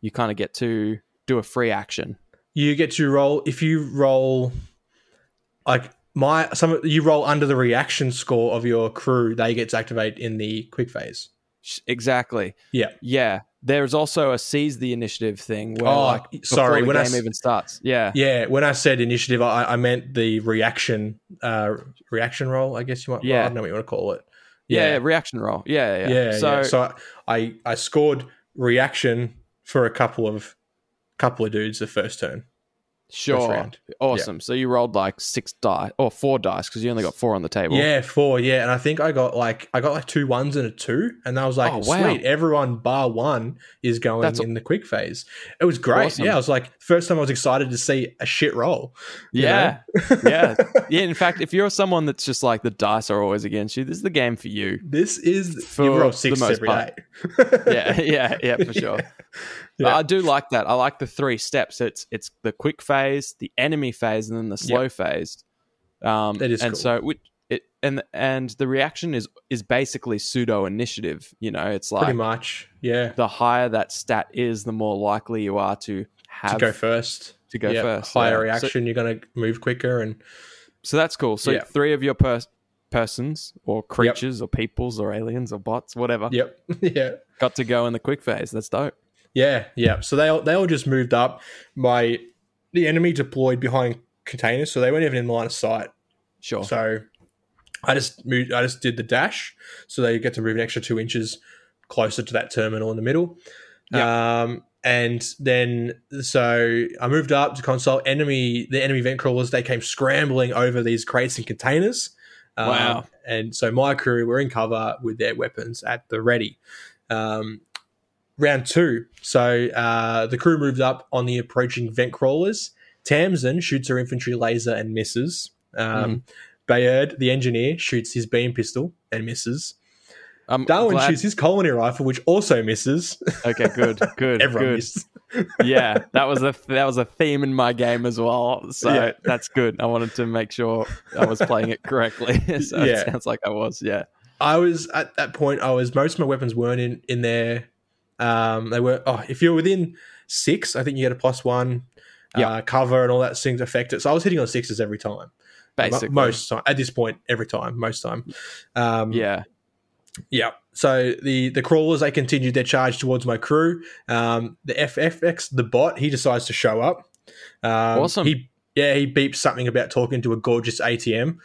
Speaker 2: you kind of get to do a free action.
Speaker 1: you get to roll if you roll like my some you roll under the reaction score of your crew they get to activate in the quick phase
Speaker 2: Exactly.
Speaker 1: Yeah.
Speaker 2: Yeah. There's also a seize the initiative thing where
Speaker 1: Oh,
Speaker 2: like
Speaker 1: sorry,
Speaker 2: the
Speaker 1: when I
Speaker 2: game
Speaker 1: s-
Speaker 2: even starts. Yeah.
Speaker 1: yeah when i said initiative i, I meant the reaction uh reaction roll i guess you might
Speaker 2: Yeah.
Speaker 1: i don't know what you want to call it
Speaker 2: Yeah, yeah, reaction roll. Yeah, yeah.
Speaker 1: yeah,
Speaker 2: yeah.
Speaker 1: yeah.
Speaker 2: So,
Speaker 1: so i i scored reaction for a couple of couple of dudes the first turn
Speaker 2: sure. Awesome. So you rolled like six die or four dice because you only got four on the table.
Speaker 1: Yeah, four. Yeah, and I think I got like I got like two ones and a two, and I was like,
Speaker 2: Oh, wow.
Speaker 1: sweet, everyone bar one is going
Speaker 2: That's-
Speaker 1: in the quick phase. It was great.
Speaker 2: Awesome.
Speaker 1: Yeah, I was like, first time I was excited to see a shit roll.
Speaker 2: Yeah. yeah. Yeah. In fact, if you're someone that's just like the dice are always against you, this is the game for you.
Speaker 1: This is
Speaker 2: For
Speaker 1: you roll
Speaker 2: the
Speaker 1: six
Speaker 2: most
Speaker 1: every
Speaker 2: part.
Speaker 1: day.
Speaker 2: Yeah. Yeah. Yeah. For sure. But
Speaker 1: Yeah.
Speaker 2: I do like that. I like the three steps. It's it's the quick phase, the enemy phase, and then the slow phase. Um,
Speaker 1: That is
Speaker 2: and
Speaker 1: cool.
Speaker 2: so it and and the reaction is is basically pseudo initiative. You know, it's like Pretty
Speaker 1: much. Yeah.
Speaker 2: the higher that stat is, the more likely you are to have
Speaker 1: To go first.
Speaker 2: to go
Speaker 1: Yeah,
Speaker 2: first.
Speaker 1: Higher
Speaker 2: yeah. So-
Speaker 1: reaction, you're gonna move quicker and
Speaker 2: So, that's cool. So three of your pers- persons or creatures or peoples or aliens or bots, whatever,
Speaker 1: Yep. yeah.
Speaker 2: got to go in the quick phase. That's dope.
Speaker 1: Yeah, yeah. So they all, they all just moved up. My the enemy deployed behind containers, so they weren't even in line of sight.
Speaker 2: Sure.
Speaker 1: So I just moved. I just did the dash, so they get to move an extra two inches closer to that terminal in the middle. Um, and then so I moved up to console. Enemy, the enemy vent crawlers, they came scrambling over these crates and containers. Um,
Speaker 2: Wow.
Speaker 1: And so my crew were in cover with their weapons at the ready. Um, round two. So uh, the crew moved up on the approaching vent crawlers. Tamsin shoots her infantry laser and misses. Um, Bayard, the engineer, shoots his beam pistol and misses.
Speaker 2: I'm
Speaker 1: Darwin
Speaker 2: glad-
Speaker 1: shoots his colony rifle, which also misses.
Speaker 2: Okay, good, good,
Speaker 1: Everyone
Speaker 2: good.
Speaker 1: missed.
Speaker 2: yeah, that was a that was a theme in my game as well. So
Speaker 1: Yeah.
Speaker 2: that's good. I wanted to make sure I was playing it correctly. so
Speaker 1: Yeah.
Speaker 2: it sounds like I was. Yeah.
Speaker 1: I was at that point. I was most of my weapons weren't in in there. Um, they were. Oh, if you're within six, I think you get a plus one. Uh, cover and all that things affect it. So I was hitting on sixes every time.
Speaker 2: Basically.
Speaker 1: Mo- most time at this point, every time, most time. Um,
Speaker 2: Yeah.
Speaker 1: Yeah. So the the crawlers they continued their charge towards my crew. Um, the FFX the bot he decides to show up. Um,
Speaker 2: Awesome.
Speaker 1: He yeah he beeps something about talking to a gorgeous ATM.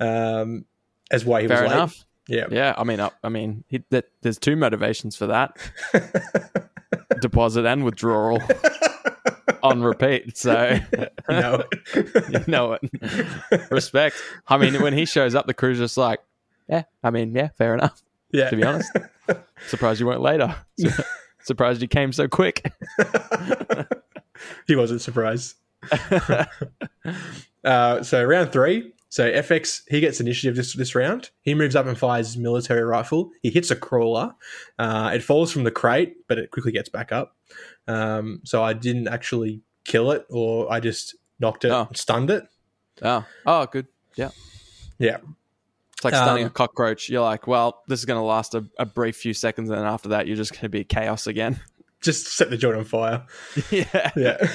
Speaker 1: Um, as why he
Speaker 2: Fair
Speaker 1: was late. Yeah.
Speaker 2: Yeah. I mean, I, I mean, he, that, there's two motivations for that: deposit and withdrawal on repeat. So
Speaker 1: no.
Speaker 2: you know it. Respect. I mean, when he shows up, the crew's just like, yeah. I mean, yeah, fair enough.
Speaker 1: yeah.
Speaker 2: To be honest, surprised you weren't later. surprised you came so quick.
Speaker 1: he wasn't surprised. uh, so round three. So FX he gets initiative this this round. He moves up and fires his military rifle. He hits a crawler. Uh, it falls from the crate, but it quickly gets back up. Um, so I didn't actually kill it, or I just knocked it,
Speaker 2: Oh.
Speaker 1: stunned it.
Speaker 2: Oh, oh, good. Yeah.
Speaker 1: Yeah.
Speaker 2: It's like stunning
Speaker 1: Um,
Speaker 2: a cockroach. You're like, well, this is going to last a, a brief few seconds, and then after that, you're just going to be chaos again.
Speaker 1: Just set the joint on fire.
Speaker 2: yeah.
Speaker 1: Yeah.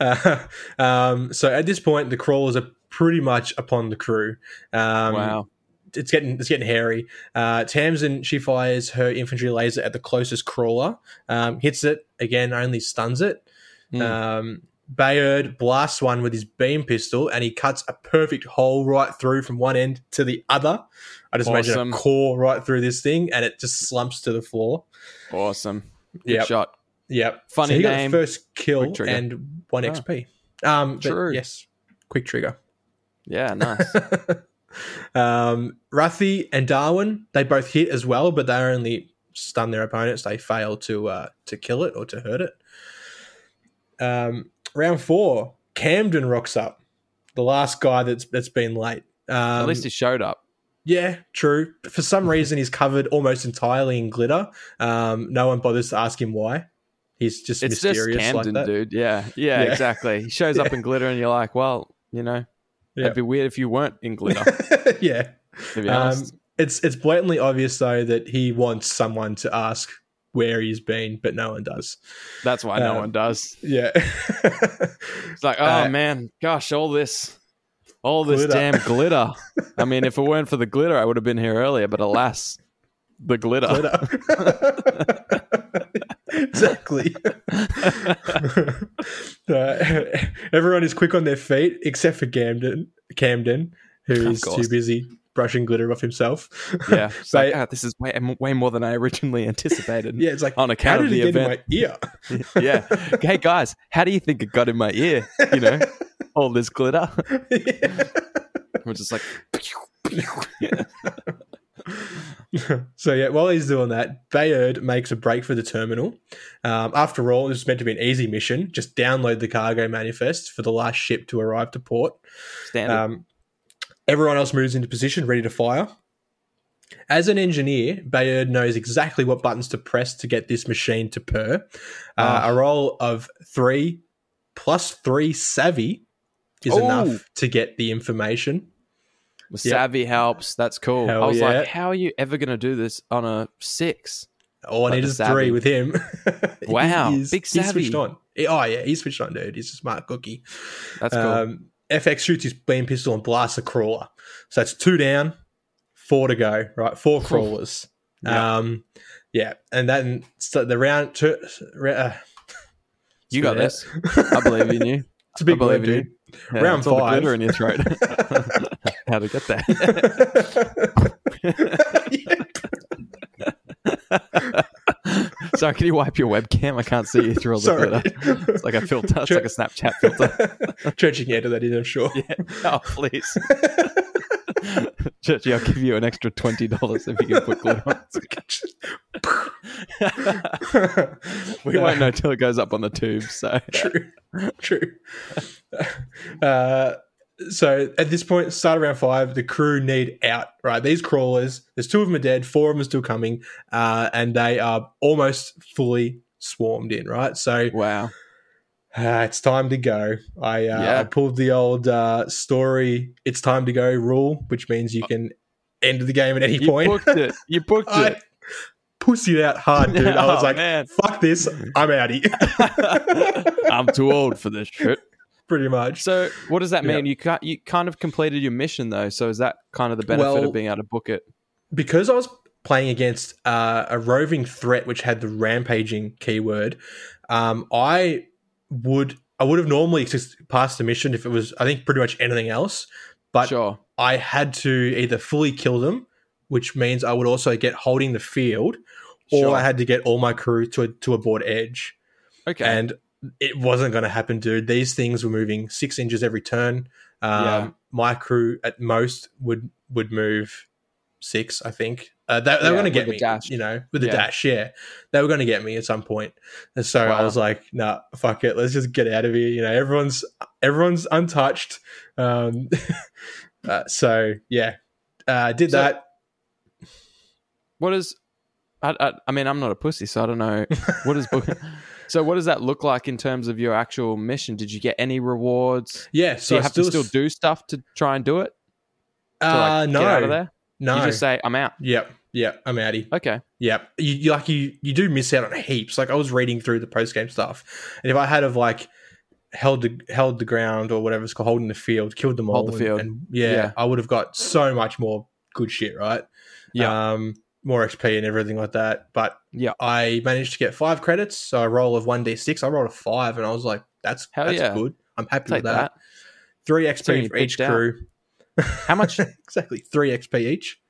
Speaker 1: uh, um, so at this point, the crawlers are pretty much upon the crew. Um,
Speaker 2: wow.
Speaker 1: it's getting it's getting hairy. Uh, Tamsin she fires her infantry laser at the closest crawler, um, hits it again, only stuns it.
Speaker 2: Hmm.
Speaker 1: Um, Bayard blasts one with his beam pistol, and he cuts a perfect hole right through from one end to the other. I just imagine a core right through this thing, and it just slumps to the floor.
Speaker 2: Awesome. Good
Speaker 1: Yep.
Speaker 2: shot.
Speaker 1: Yep.
Speaker 2: Funny
Speaker 1: so he
Speaker 2: name.
Speaker 1: got the first kill and one
Speaker 2: Oh.
Speaker 1: XP. Um,
Speaker 2: True.
Speaker 1: Yes. Quick trigger.
Speaker 2: Yeah, nice.
Speaker 1: um, Ruthie and Darwin, they both hit as well, but they only stun their opponents. They fail to uh, to kill it or to hurt it. Um, round four, Camden rocks up, the last guy that's that's been late. Um,
Speaker 2: At least he showed up.
Speaker 1: yeah, true. For some reason, he's covered almost entirely in glitter. Um, no one bothers to ask him why. He's just
Speaker 2: It's just Camden,
Speaker 1: like that.
Speaker 2: dude. Yeah. yeah,
Speaker 1: Yeah.
Speaker 2: exactly. He shows up in glitter, and you're like, well, you know,
Speaker 1: Yeah.
Speaker 2: it'd be weird if you weren't in glitter.
Speaker 1: yeah. Um, it's it's blatantly obvious though that he wants someone to ask where he's been, but no one does.
Speaker 2: That's why no
Speaker 1: um,
Speaker 2: one does.
Speaker 1: Yeah.
Speaker 2: It's like, oh
Speaker 1: uh,
Speaker 2: man, gosh, all this, all this
Speaker 1: Glitter.
Speaker 2: damn glitter. I mean, if it weren't for the glitter, I would have been here earlier. But alas, the glitter.
Speaker 1: Glitter. Exactly. Uh, everyone is quick on their feet except for Camden. Camden, who is too busy brushing glitter off himself.
Speaker 2: Yeah,
Speaker 1: But-
Speaker 2: like, ah, this is way, way more than I originally anticipated.
Speaker 1: yeah, it's like
Speaker 2: on account of the event.
Speaker 1: ear?
Speaker 2: yeah. Hey guys, how do you think it got in my ear? You know, all this glitter. We're just like,
Speaker 1: so yeah, while he's doing that, Bayard makes a break for the terminal. Um, after all, this was meant to be an easy mission. Just download the cargo manifest for the last ship to arrive to port.
Speaker 2: standard.
Speaker 1: Um, everyone else moves into position, ready to fire. As an engineer, Bayard knows exactly what buttons to press to get this machine to purr. Uh,
Speaker 2: Ah.
Speaker 1: A roll of three plus three savvy is
Speaker 2: Oh.
Speaker 1: enough to get the information.
Speaker 2: The savvy helps. That's cool.
Speaker 1: Hell
Speaker 2: I was
Speaker 1: yeah.
Speaker 2: like, how are you ever going to do this on a six?
Speaker 1: All I
Speaker 2: Like
Speaker 1: need is
Speaker 2: savvy.
Speaker 1: three with him. He
Speaker 2: Wow,
Speaker 1: is-
Speaker 2: big
Speaker 1: He's switched
Speaker 2: savvy.
Speaker 1: on. Oh yeah, he switched on, dude. He's a smart cookie.
Speaker 2: That's cool.
Speaker 1: Um, FX shoots his beam pistol and blasts a crawler. So it's two down, four to go. Right, four crawlers.
Speaker 2: Yeah.
Speaker 1: Um, yeah, and then so the round two. Uh,
Speaker 2: you got this. I believe in you.
Speaker 1: It's a big
Speaker 2: I believe
Speaker 1: word,
Speaker 2: in you.
Speaker 1: dude.
Speaker 2: Yeah,
Speaker 1: Round
Speaker 2: all
Speaker 1: five.
Speaker 2: glitter in your throat. How to get that? Sorry, can you wipe your webcam? I can't see you through all the
Speaker 1: Sorry.
Speaker 2: glitter. It's like a filter. It's
Speaker 1: Sure.
Speaker 2: like a Snapchat filter.
Speaker 1: Churching edit that in, I'm sure.
Speaker 2: Yeah. Oh, please. Churchy, I'll give you an extra $20 if you can put glitter on. we won't know till it goes up on the tube. So,
Speaker 1: true, true. Uh, so at this point, start around five. The crew need out. Right, these crawlers. There's two of them are dead. Four of them are still coming, uh, and they are almost fully swarmed in. Right, so
Speaker 2: wow.
Speaker 1: uh, it's time to go. I, uh,
Speaker 2: Yeah.
Speaker 1: I pulled the old uh, story. It's time to go rule, which means you can end the game at any point.
Speaker 2: You
Speaker 1: point.
Speaker 2: booked it. You booked it.
Speaker 1: I
Speaker 2: it.
Speaker 1: pussied out hard, dude. I was
Speaker 2: Oh,
Speaker 1: like,
Speaker 2: man.
Speaker 1: "Fuck this! I'm outie."
Speaker 2: I'm too old for this shit.
Speaker 1: Pretty much.
Speaker 2: So, what does that
Speaker 1: Yeah.
Speaker 2: mean? You ca you kind of completed your mission though. So, is that kind of the benefit
Speaker 1: Well-
Speaker 2: of being able to book it?
Speaker 1: because I was playing against uh, a roving threat which had the rampaging keyword, um, I would I would have normally passed the mission if it was I think pretty much anything else, but
Speaker 2: sure.
Speaker 1: I had to either fully kill them, which means I would also get holding the field, or
Speaker 2: Sure.
Speaker 1: I had to get all my crew to a, to a board edge,
Speaker 2: Okay.
Speaker 1: and it wasn't going to happen, dude. These things were moving six inches every turn. Um,
Speaker 2: Yeah.
Speaker 1: My crew at most would would move six, I think. Uh, they, they
Speaker 2: Yeah,
Speaker 1: were going to get me,
Speaker 2: dash.
Speaker 1: you know, with the
Speaker 2: Yeah.
Speaker 1: dash. Yeah, they were going to get me at some point. And so I was like, "Nah, fuck it. Let's just get out of here." You know, everyone's everyone's untouched. Um, uh, so yeah, uh, did
Speaker 2: So-
Speaker 1: that.
Speaker 2: what is? I, I, I mean, I'm not a pussy, so I don't know. What is book? so, what does that look like in terms of your actual mission? Did you get any rewards?
Speaker 1: Yeah,
Speaker 2: Do
Speaker 1: so
Speaker 2: you
Speaker 1: I
Speaker 2: have to still do stuff to try and do it? to like
Speaker 1: Uh, no,
Speaker 2: get out of there?
Speaker 1: no.
Speaker 2: You just say, I'm out.
Speaker 1: yep, yep. I'm outie.
Speaker 2: Okay.
Speaker 1: Yep. You, you like you you do miss out on heaps. Like I was reading through the post game stuff, and if I had of like held the held the ground or whatever it's called, holding the field, killed them all,
Speaker 2: Hold the
Speaker 1: and-
Speaker 2: field.
Speaker 1: and, yeah,
Speaker 2: Yeah.
Speaker 1: I would have got so much more good shit, right?
Speaker 2: Yeah.
Speaker 1: Um, more XP and everything like that. But
Speaker 2: Yeah.
Speaker 1: I managed to get five credits, so I roll of one d six. I rolled a five, and I was like, "That's
Speaker 2: Hell
Speaker 1: that's
Speaker 2: yeah.
Speaker 1: good. I'm happy
Speaker 2: Take
Speaker 1: with that."
Speaker 2: that.
Speaker 1: Three XP
Speaker 2: you
Speaker 1: for each
Speaker 2: out.
Speaker 1: crew.
Speaker 2: How much?
Speaker 1: exactly three XP each.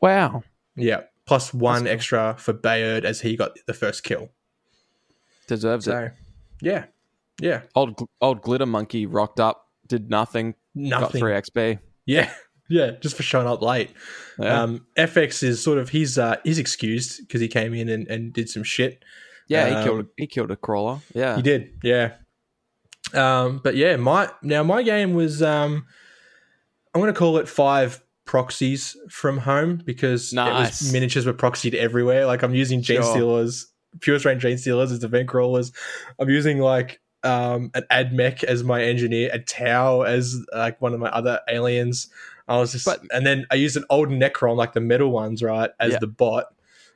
Speaker 2: wow.
Speaker 1: Yeah, plus one
Speaker 2: cool.
Speaker 1: extra for Bayard as he got the first kill.
Speaker 2: Deserved it.
Speaker 1: Yeah, yeah,
Speaker 2: Old old glitter monkey rocked up, did nothing, got
Speaker 1: nothing.
Speaker 2: three XP.
Speaker 1: Yeah, yeah, just for showing up late.
Speaker 2: Yeah.
Speaker 1: Um, FX is sort of he's uh, he's excused because he came in and, and did some shit.
Speaker 2: yeah, he
Speaker 1: um,
Speaker 2: killed he killed a crawler. Yeah.
Speaker 1: He did, yeah. Um, but yeah, my now my game was um, I'm going to call it five proxies from home because it
Speaker 2: Nice.
Speaker 1: was miniatures were proxied everywhere. Like I'm using Gene
Speaker 2: Sure.
Speaker 1: Stealers, Purestrain Genestealers as event crawlers. I'm using like um, an AdMech as my engineer, a Tau as like one of my other aliens. I was just,
Speaker 2: But-
Speaker 1: and then I used an old Necron, like the metal ones, right, as
Speaker 2: Yeah.
Speaker 1: the bot.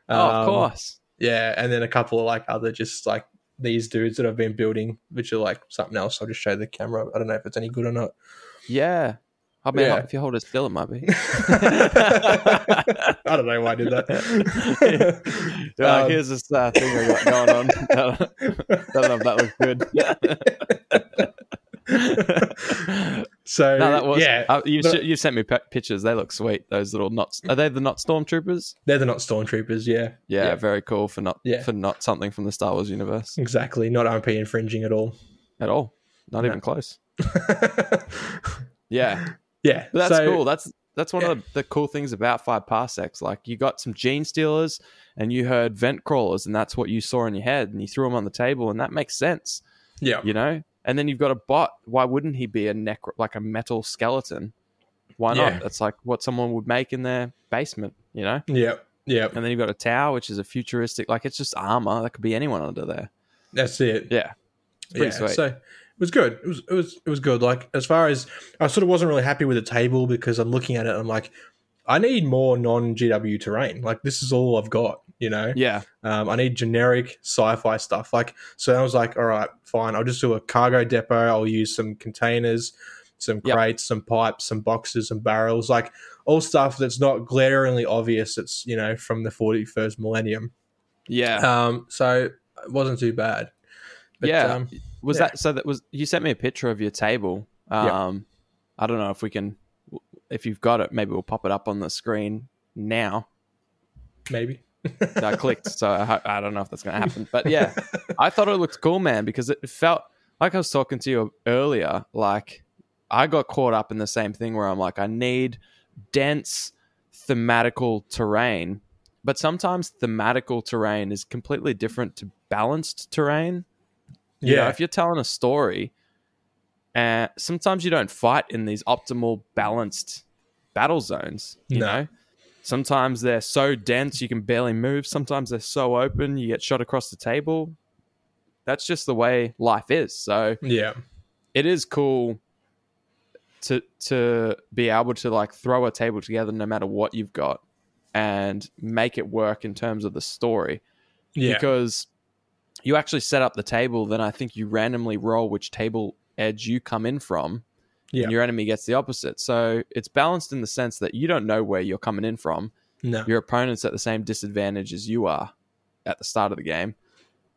Speaker 2: Oh, of
Speaker 1: Um,
Speaker 2: course.
Speaker 1: yeah, and then a couple of like other just like these dudes that I've been building, which are like something else. I'll just show the camera. I don't know if it's any good or not.
Speaker 2: Yeah. I mean,
Speaker 1: Yeah.
Speaker 2: if you hold it still, it might be.
Speaker 1: I don't know why I did that.
Speaker 2: Yeah,
Speaker 1: Um,
Speaker 2: here's this uh, thing I got going on. I don't know if that looks good.
Speaker 1: So
Speaker 2: no, that was.
Speaker 1: yeah,
Speaker 2: uh, you,
Speaker 1: but-
Speaker 2: you sent me pe- pictures. They look sweet. Those little knots. Are they the not stormtroopers?
Speaker 1: they're the not stormtroopers. Yeah,
Speaker 2: Yeah,
Speaker 1: Yeah.
Speaker 2: very cool for not
Speaker 1: Yeah.
Speaker 2: for not something from the Star Wars universe
Speaker 1: exactly. Not RP infringing at all.
Speaker 2: at all. Not
Speaker 1: No.
Speaker 2: even close. Yeah,
Speaker 1: yeah,
Speaker 2: but that's
Speaker 1: so-
Speaker 2: cool. That's that's one
Speaker 1: Yeah.
Speaker 2: of the cool things about five parsecs. Like you got some genestealers, and you heard vent crawlers, and that's what you saw in your head, and you threw them on the table, and that makes sense.
Speaker 1: Yeah,
Speaker 2: you know and then you've got a bot why wouldn't he be a neck like a metal skeleton why
Speaker 1: Yeah.
Speaker 2: not that's like what someone would make in their basement you know
Speaker 1: yeah, yeah.
Speaker 2: and then you've got a Tau which is a futuristic like it's just armor that could be anyone under there
Speaker 1: That's it.
Speaker 2: yeah
Speaker 1: yeah,
Speaker 2: sweet.
Speaker 1: so it was good. It was it was it was good. Like as far as I sort of wasn't really happy with the table because I'm looking at it. and I'm like, I need more non GW terrain. Like this is all I've got. You know,
Speaker 2: yeah
Speaker 1: um, I need generic sci-fi stuff. Like so, I was like, all right, fine. I'll just do a cargo depot. I'll use some containers, some
Speaker 2: Yep.
Speaker 1: crates, some pipes, some boxes, some barrels. Like all stuff that's not glaringly obvious. It's you know from the 41st millennium.
Speaker 2: yeah
Speaker 1: Um, so it wasn't too bad.
Speaker 2: Yeah.
Speaker 1: Um,
Speaker 2: was
Speaker 1: yeah.
Speaker 2: that so that was you sent me a picture of your table um
Speaker 1: Yeah.
Speaker 2: i don't know if we can if you've got it maybe we'll pop it up on the screen now
Speaker 1: maybe.
Speaker 2: I clicked, so I, I don't know if that's going to happen. But yeah, I thought it looked cool, man, because it felt like I was talking to you earlier. Like I got caught up in the same thing where I'm like, I need dense thematical terrain, but sometimes thematical terrain is completely different to balanced terrain. You know,
Speaker 1: Yeah.
Speaker 2: if you're telling a story, and sometimes you don't fight in these optimal balanced battle zones. You
Speaker 1: No.
Speaker 2: know, sometimes they're so dense you can barely move. Sometimes they're so open you get shot across the table. That's just the way life is. So
Speaker 1: Yeah.
Speaker 2: it is cool to to be able to like throw a table together no matter what you've got and make it work in terms of the story
Speaker 1: Yeah.
Speaker 2: because you actually set up the table then i think you randomly roll which table edge you come in from
Speaker 1: Yeah.
Speaker 2: and your enemy gets the opposite so it's balanced in the sense that you don't know where you're coming in from
Speaker 1: no.
Speaker 2: your opponent's at the same disadvantage as you are at the start of the game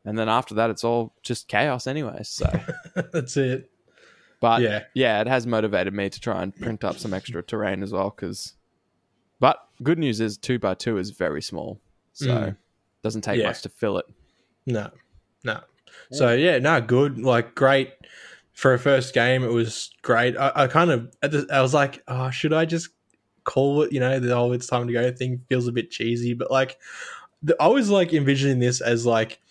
Speaker 2: and then after that it's all just chaos anyway so
Speaker 1: That's it.
Speaker 2: but
Speaker 1: yeah.
Speaker 2: yeah, it has motivated me to try and print up some extra terrain as well. Because, but good news is two by two is very small, so
Speaker 1: Mm.
Speaker 2: doesn't take
Speaker 1: Yeah.
Speaker 2: much to fill it.
Speaker 1: No. No. So yeah, no, good. Like great for a first game. It was great. I, I kind of at the, I was like, oh, should I just call it? You know, the whole "it's time to go" thing feels a bit cheesy, but like, the, I was like envisioning this as like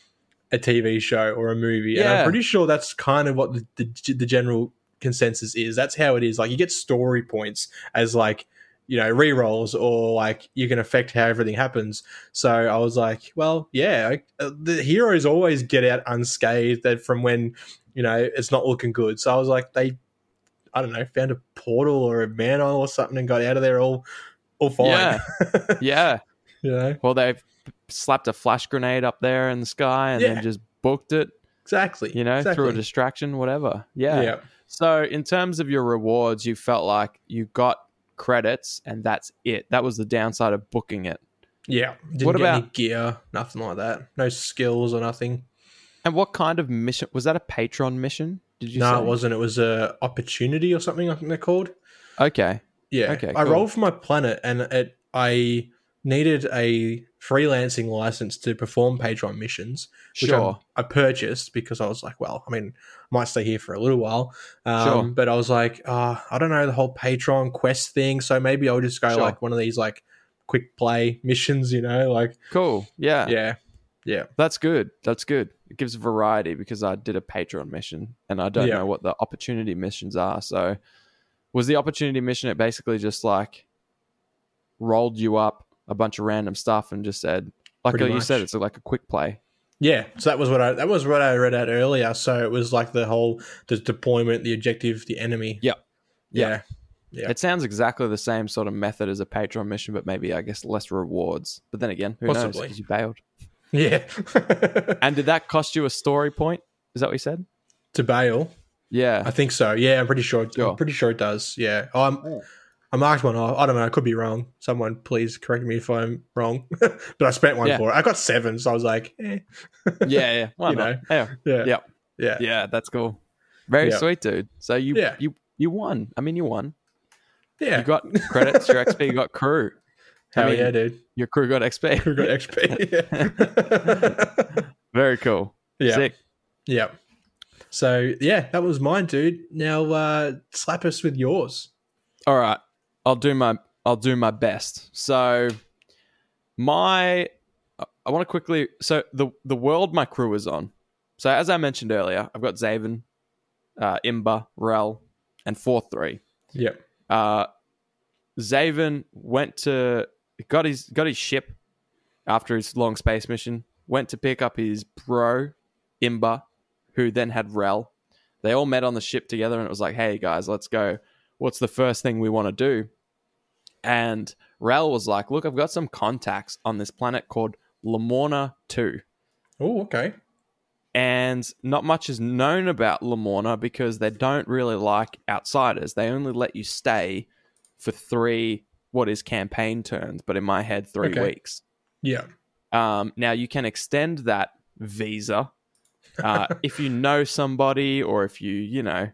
Speaker 1: a TV show or a movie, and I'm pretty sure that's kind of what the, the the general consensus is. That's how it is. Like you get story points as like you know re-rolls or like you can affect how everything happens so i was like well yeah I, uh, the heroes always get out unscathed that from when you know it's not looking good so i was like they I don't know, found a portal or a manhole or something and got out of there all all fine.
Speaker 2: Yeah. yeah.
Speaker 1: you know?
Speaker 2: Well, they've slapped a flash grenade up there in the sky and
Speaker 1: Yeah.
Speaker 2: then just booked it,
Speaker 1: Exactly.
Speaker 2: you know,
Speaker 1: exactly.
Speaker 2: through a distraction, whatever. Yeah.
Speaker 1: yeah.
Speaker 2: So, in terms of your rewards, you felt like you got credits and that's it. That was the downside of booking it.
Speaker 1: Yeah. Didn't
Speaker 2: What
Speaker 1: get any
Speaker 2: about-
Speaker 1: gear, nothing like that. No skills or nothing.
Speaker 2: And what kind of mission was that? A patron mission? Did you
Speaker 1: no,
Speaker 2: say?
Speaker 1: it wasn't. It was a opportunity or something. I think they're called.
Speaker 2: Okay.
Speaker 1: Yeah.
Speaker 2: Okay,
Speaker 1: I
Speaker 2: cool.
Speaker 1: rolled for my planet, and it I needed a freelancing license to perform patron missions, which
Speaker 2: Sure.
Speaker 1: I, I purchased because I was like, well, I mean, I might stay here for a little while. Um,
Speaker 2: Sure.
Speaker 1: But I was like, uh, I don't know the whole patron quest thing, so maybe I'll just go
Speaker 2: Sure.
Speaker 1: like one of these like quick play missions, you know, like
Speaker 2: Cool. Yeah.
Speaker 1: yeah, yeah,
Speaker 2: That's good. That's good. It gives variety because I did a patron mission and I don't
Speaker 1: Yeah.
Speaker 2: know what the opportunity missions are. So, was the opportunity mission it basically just like rolled you up a bunch of random stuff and just said, like you said, it's like a quick play.
Speaker 1: yeah. So that was what I that was what I read out earlier. So it was like the whole the deployment, the objective, the enemy.
Speaker 2: Yep.
Speaker 1: Yeah. Yeah.
Speaker 2: It sounds exactly the same sort of method as a patron mission, but maybe I guess less rewards. But then again, who knows?
Speaker 1: Possibly.
Speaker 2: Because you bailed.
Speaker 1: Yeah.
Speaker 2: And did that cost you a story point? Is that what you said?
Speaker 1: to bail.
Speaker 2: Yeah.
Speaker 1: I think so. Yeah, I'm pretty sure.
Speaker 2: Sure.
Speaker 1: I'm pretty sure it does. Yeah. Oh, I'm,
Speaker 2: Yeah.
Speaker 1: I marked one off. I don't know. I could be wrong. Someone please correct me if I'm wrong. but I spent one
Speaker 2: Yeah.
Speaker 1: for it. I got seven, so I was like, eh.
Speaker 2: yeah, yeah. Why
Speaker 1: You
Speaker 2: not?
Speaker 1: know.
Speaker 2: Yeah.
Speaker 1: yeah,
Speaker 2: Yep.
Speaker 1: yeah,
Speaker 2: Yeah, that's cool. Very
Speaker 1: Yeah.
Speaker 2: sweet, dude. So you
Speaker 1: Yeah.
Speaker 2: you you won. I mean, you won.
Speaker 1: yeah.
Speaker 2: You got credits. Your XP you got crew.
Speaker 1: Hell
Speaker 2: I mean,
Speaker 1: yeah, dude.
Speaker 2: Your crew got XP.
Speaker 1: We got XP.
Speaker 2: Very cool.
Speaker 1: yeah,
Speaker 2: Sick.
Speaker 1: yeah. So yeah, that was mine, dude. Now uh, slap us with yours.
Speaker 2: All right. I'll do my I'll do my best. So my I want to quickly so the the world my crew is on. So as I mentioned earlier, I've got Zaven, uh, Imba, Rel, and four three.
Speaker 1: Yep.
Speaker 2: uh, Zaven went to got his got his ship after his long space mission. Went to pick up his bro Imba, who then had Rel. They all met on the ship together, and it was like, "Hey guys, let's go. What's the first thing we want to do?" And Rel was like, "Look, I've got some contacts on this planet called Lamorna Two."
Speaker 1: Oh, okay.
Speaker 2: and not much is known about Lamorna because they don't really like outsiders. They only let you stay for three what is campaign turns, but in my head, three
Speaker 1: Okay.
Speaker 2: weeks.
Speaker 1: Yeah.
Speaker 2: Um, now you can extend that visa uh, if you know somebody or if you you know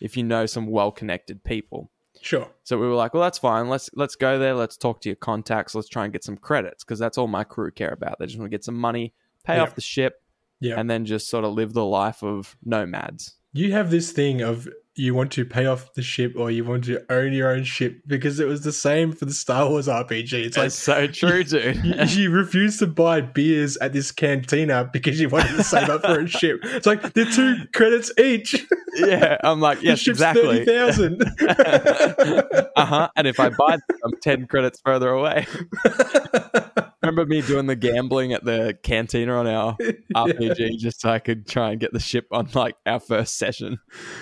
Speaker 2: if you know some well connected people.
Speaker 1: Sure.
Speaker 2: So we were like, well, that's fine. Let's let's go there. Let's talk to your contacts. Let's try and get some credits because that's all my crew care about. They just want to get some money, pay
Speaker 1: Yeah.
Speaker 2: off the ship,
Speaker 1: Yeah.
Speaker 2: and then just sort of live the life of nomads.
Speaker 1: You have this thing of you want to pay off the ship or you want to own your own ship because it was the same for the Star Wars RPG. It's like
Speaker 2: so true, dude.
Speaker 1: you, you refuse to buy beers at this cantina because you wanted to save up for a ship. It's like they're two credits each.
Speaker 2: yeah, I'm like, yes, exactly.
Speaker 1: thirty thousand.
Speaker 2: uh huh. And if I buy them, I'm ten credits further away. Remember me doing the gambling at the cantina on our RPG just so I could try and get the ship on like our first session.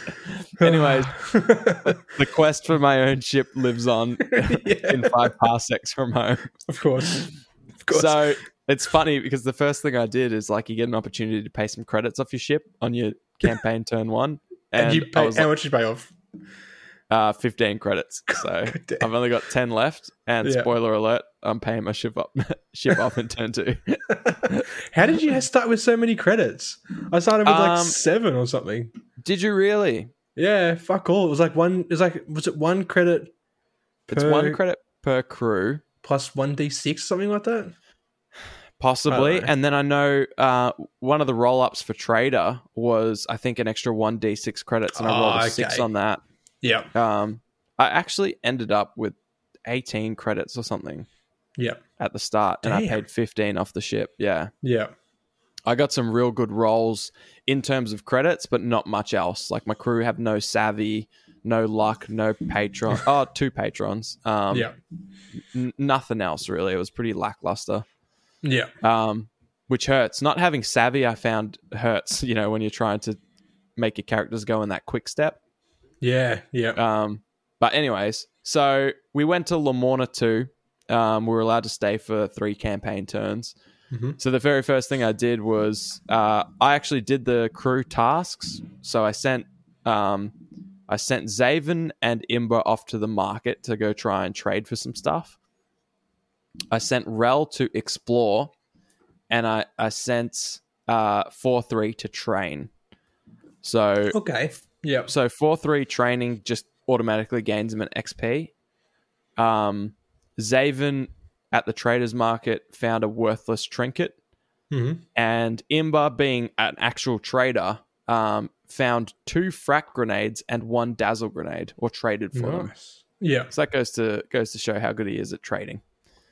Speaker 2: Anyways, the quest for my own ship lives on in five parsecs from home.
Speaker 1: of course, of course.
Speaker 2: So it's funny because the first thing I did is like you get an opportunity to pay some credits off your ship on your campaign turn one.
Speaker 1: and,
Speaker 2: And,
Speaker 1: you pay, how
Speaker 2: like,
Speaker 1: much you pay off?
Speaker 2: Uh, 15 credits. So. I've only got 10 left. And
Speaker 1: Yeah.
Speaker 2: spoiler alert, I'm paying my ship up ship off in turn two.
Speaker 1: How did you start with so many credits? I started with like
Speaker 2: Um,
Speaker 1: seven or something.
Speaker 2: Did you really?
Speaker 1: Yeah, fuck all. It was like one. It was like was it one credit
Speaker 2: It's
Speaker 1: Per-
Speaker 2: one credit per crew,
Speaker 1: plus one d six something like that?
Speaker 2: possibly.
Speaker 1: I don't know.
Speaker 2: And then I know uh, one of the roll ups for trader was, I think, an extra 1d6 credits. And I rolled
Speaker 1: Oh,
Speaker 2: a six
Speaker 1: okay.
Speaker 2: on that.
Speaker 1: Yeah,
Speaker 2: Um, I actually ended up with 18 credits or something
Speaker 1: yeah,
Speaker 2: at the start. And I paid 15 off the ship. Yeah.
Speaker 1: yeah.
Speaker 2: I got some real good rolls in terms of credits, but not much else. Like my crew have no savvy, no luck, no patron. oh, two patrons. Um,
Speaker 1: yeah,
Speaker 2: n- nothing else really. It was pretty lackluster.
Speaker 1: yeah,
Speaker 2: Um, which hurts. Not having savvy, I found hurts. You know, when you're trying to make your characters go in that quick step.
Speaker 1: Yeah, yeah.
Speaker 2: Um, but anyways, so we went to Lamorna Two. Um, we were allowed to stay for three campaign turns.
Speaker 1: Mhm.
Speaker 2: So the very first thing I did was uh, I actually did the crew tasks. So I sent um, I sent Zaven and Imba off to the market to go try and trade for some stuff. I sent Rel to explore, and I I sent uh, four three to train. So
Speaker 1: okay. Yeah.
Speaker 2: so four three training just automatically gains him an XP. Um, Zaven at the traders market found a worthless trinket,
Speaker 1: hmm
Speaker 2: and Imba, being an actual trader, um, found two frakk grenades and one dazzle grenade, or traded for them.
Speaker 1: Yeah.
Speaker 2: So that goes to goes to show how good he is at trading.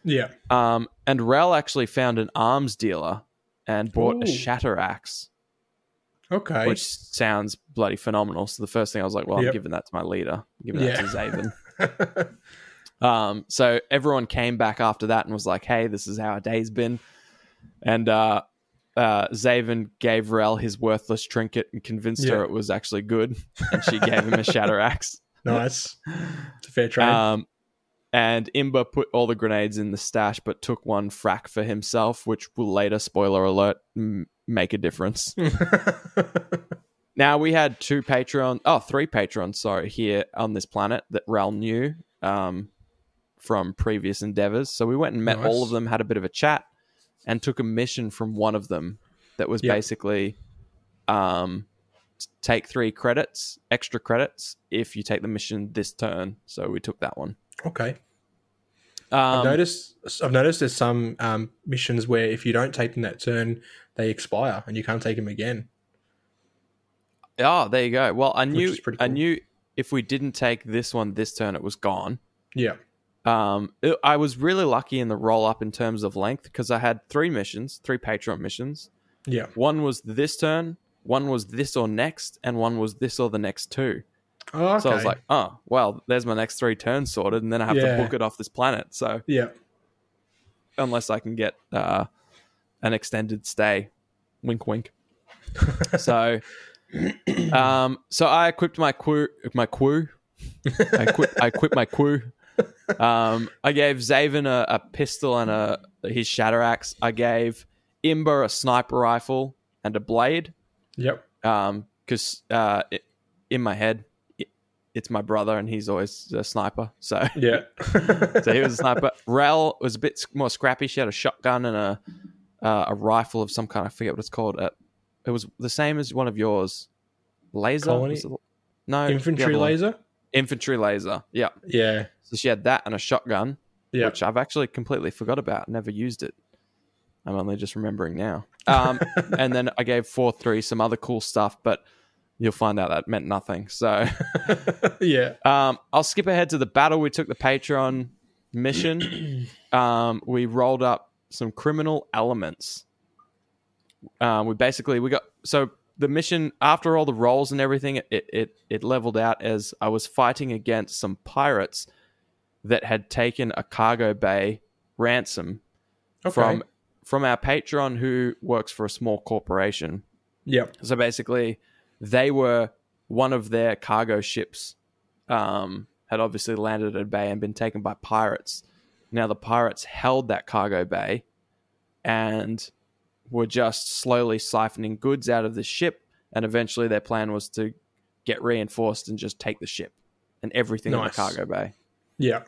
Speaker 1: Yeah.
Speaker 2: Um, and Rel actually found an arms dealer and bought a shatter axe,
Speaker 1: Okay.
Speaker 2: which sounds bloody phenomenal. So the first thing I was like, well, I'm giving that to my leader, I'm giving that to Zaven. Um, so everyone came back after that and was like, "Hey, this is how our day's been." And uh, uh, Zaven gave Rel his worthless trinket and convinced her it was actually good, and she gave him a shatter axe.
Speaker 1: nice. It's a fair trade.
Speaker 2: Um, and Imba put all the grenades in the stash, but took one frakk for himself, which will later, spoiler alert, m- make a difference. Now we had two patron, oh, three patrons, sorry, here on this planet that Rel knew um, from previous endeavors. So we went and met
Speaker 1: Nice.
Speaker 2: all of them, had a bit of a chat, and took a mission from one of them that was
Speaker 1: Yep.
Speaker 2: basically um, take three credits, extra credits, if you take the mission this turn. So we took that one.
Speaker 1: okay. I've
Speaker 2: Um,
Speaker 1: noticed. I've noticed there's some um, missions where if you don't take them that turn, they expire and you can't take them again.
Speaker 2: oh, there you go. Well, I knew,
Speaker 1: pretty
Speaker 2: I knew if we didn't take this one this turn, it was gone.
Speaker 1: Yeah.
Speaker 2: Um, it- I was really lucky in the roll up in terms of length because I had three missions, three patron missions.
Speaker 1: Yeah.
Speaker 2: One was this turn, one was this or next, and one was this or the next two.
Speaker 1: Oh, okay.
Speaker 2: So I was like, oh, well, there's my next three turns sorted, and then I have
Speaker 1: Yeah.
Speaker 2: to book it off this planet. So
Speaker 1: yeah.
Speaker 2: unless I can get uh, an extended stay, wink, wink. so, um, so I equipped my crew, my crew. I equipped, I equipped my crew. Um, I gave Zaven a, a pistol and a his shatter axe. I gave Imba a sniper rifle and a blade.
Speaker 1: Yep.
Speaker 2: Um, because uh, it, in my head, it's my brother and he's always a sniper. So
Speaker 1: Yeah.
Speaker 2: so he was a sniper. Rel was a bit more scrappy. She had a shotgun and a uh, a rifle of some kind. I forget what it's called. Uh, it was the same as one of yours. Laser.
Speaker 1: Colony?
Speaker 2: Was it- No,
Speaker 1: Infantry
Speaker 2: other one.
Speaker 1: laser.
Speaker 2: Infantry laser. Yeah.
Speaker 1: Yeah.
Speaker 2: So she had that and a shotgun,
Speaker 1: Yeah.
Speaker 2: which I've actually completely forgot about. Never used it. I'm only just remembering now. Um, and then I gave four three some other cool stuff, but you'll find out that meant nothing. So
Speaker 1: yeah.
Speaker 2: um, I'll skip ahead to the battle. We took the patron mission. um, we rolled up some criminal elements. Um, we basically we got so the mission after all the rolls and everything, it it it leveled out as I was fighting against some pirates that had taken a cargo bay ransom
Speaker 1: Okay.
Speaker 2: from from our patron who works for a small corporation.
Speaker 1: Yeah.
Speaker 2: So basically, they were one of their cargo ships um, had obviously landed at a bay and been taken by pirates. Now the pirates held that cargo bay and were just slowly siphoning goods out of the ship. And eventually, their plan was to get reinforced and just take the ship and everything in the cargo bay.
Speaker 1: Yeah.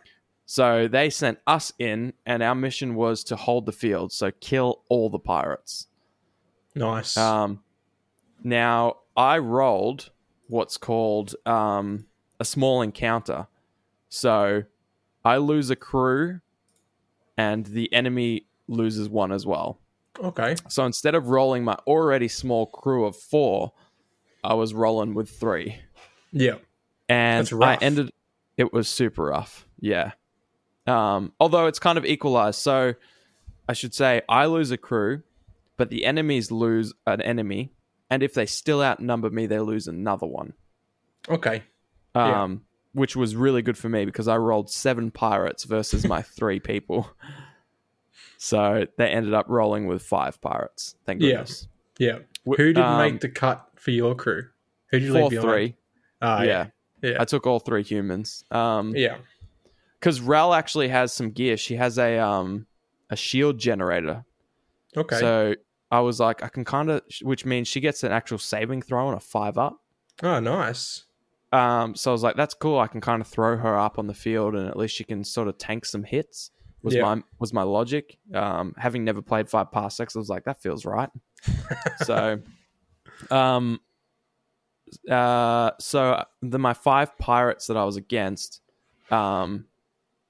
Speaker 2: So they sent us in, and our mission was to hold the field, so kill all the pirates.
Speaker 1: Nice.
Speaker 2: Um, now I rolled what's called um, a small encounter. So I lose a crew, and the enemy loses one as well.
Speaker 1: okay.
Speaker 2: So instead of rolling my already small crew of four, I was rolling with three,
Speaker 1: Yeah.
Speaker 2: and I ended. It was super rough. Yeah. Um, although it's kind of equalized. So I should say I lose a crew, but the enemies lose an enemy, and if they still outnumber me, they lose another one.
Speaker 1: Okay. Yeah.
Speaker 2: Um, which was really good for me because I rolled seven pirates versus my three people. So they ended up rolling with five pirates. Thank
Speaker 1: Yeah.
Speaker 2: goodness.
Speaker 1: Yeah.
Speaker 2: W-
Speaker 1: Who didn't
Speaker 2: um,
Speaker 1: make the cut for your crew? Who did you
Speaker 2: Four
Speaker 1: leave behind?
Speaker 2: three.
Speaker 1: Ah,
Speaker 2: yeah.
Speaker 1: Yeah.
Speaker 2: I took all three humans. Um,
Speaker 1: yeah.
Speaker 2: because Rel actually has some gear. She has a um a shield generator.
Speaker 1: Okay.
Speaker 2: So I was like, I can kind of, which means she gets an actual saving throw on a five up.
Speaker 1: oh, nice.
Speaker 2: Um, so I was like, that's cool. I can kind of throw her up on the field, and at least she can sort of tank some hits. Was
Speaker 1: Yeah.
Speaker 2: my was my logic. Um, having never played five parsecs, I was like, that feels right. so, um, uh, so the my five pirates that I was against, um,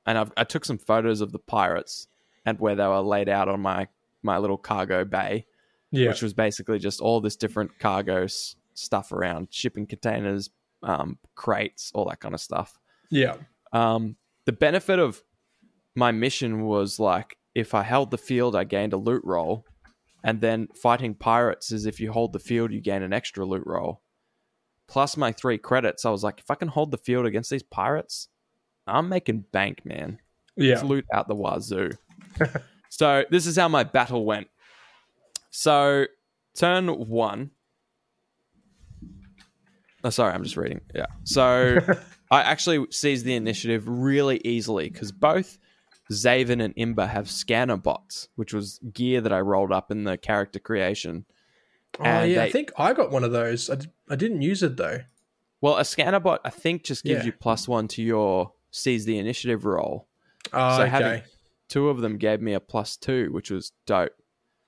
Speaker 2: and I've, I took some photos of the pirates and where they were laid out on my my little cargo bay
Speaker 1: Yeah.
Speaker 2: which was basically just all this different cargo s- stuff around shipping containers, um, crates, all that kind of stuff.
Speaker 1: yeah.
Speaker 2: Um, the benefit of my mission was like if I held the field, I gained a loot roll, and then fighting pirates is if you hold the field, you gain an extra loot roll. Plus my three credits, I was like, if I can hold the field against these pirates, I'm making bank, man.
Speaker 1: Yeah.
Speaker 2: It's loot out the wazoo. so this is how my battle went. So turn one. Oh, sorry, I'm just reading. Yeah. So I actually seized the initiative really easily because both Zaven and Imba have scanner bots, which was gear that I rolled up in the character creation.
Speaker 1: Oh,
Speaker 2: And
Speaker 1: yeah. I think I got one of those. I, d- I didn't use it though.
Speaker 2: Well, a scanner bot, I think, just gives
Speaker 1: Yeah.
Speaker 2: you plus one to your seize the initiative roll.
Speaker 1: Oh,
Speaker 2: So
Speaker 1: okay.
Speaker 2: having- Two of them gave me a plus two, which was dope.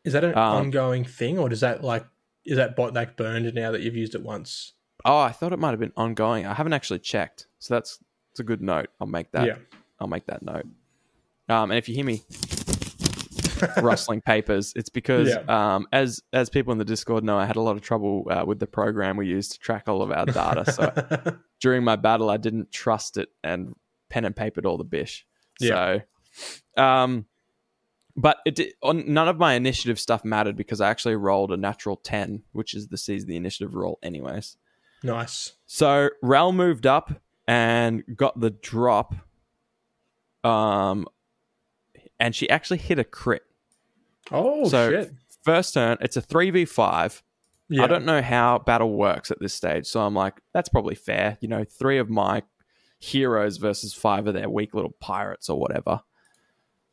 Speaker 1: Is that an
Speaker 2: um,
Speaker 1: ongoing thing, or does that like is that bot like burned now that you've used it once?
Speaker 2: Oh, I thought it might have been ongoing. I haven't actually checked, so that's it's a good note. I'll make that.
Speaker 1: yeah.
Speaker 2: I'll make that note. Um, and if you hear me rustling papers, it's because
Speaker 1: Yeah.
Speaker 2: um, as as people in the Discord know, I had a lot of trouble uh, with the program we used to track all of our data. So during my battle, I didn't trust it and pen and papered all the bish.
Speaker 1: Yeah.
Speaker 2: So, um, but it on none of my initiative stuff mattered because I actually rolled a natural ten, which is the seize the initiative roll, anyways.
Speaker 1: nice.
Speaker 2: So Rel moved up and got the drop. Um, and she actually hit a crit.
Speaker 1: Oh
Speaker 2: So-
Speaker 1: shit.
Speaker 2: First turn, it's a three v five.
Speaker 1: Yeah.
Speaker 2: I don't know how battle works at this stage, so I'm like, that's probably fair. You know, three of my heroes versus five of their weak little pirates or whatever.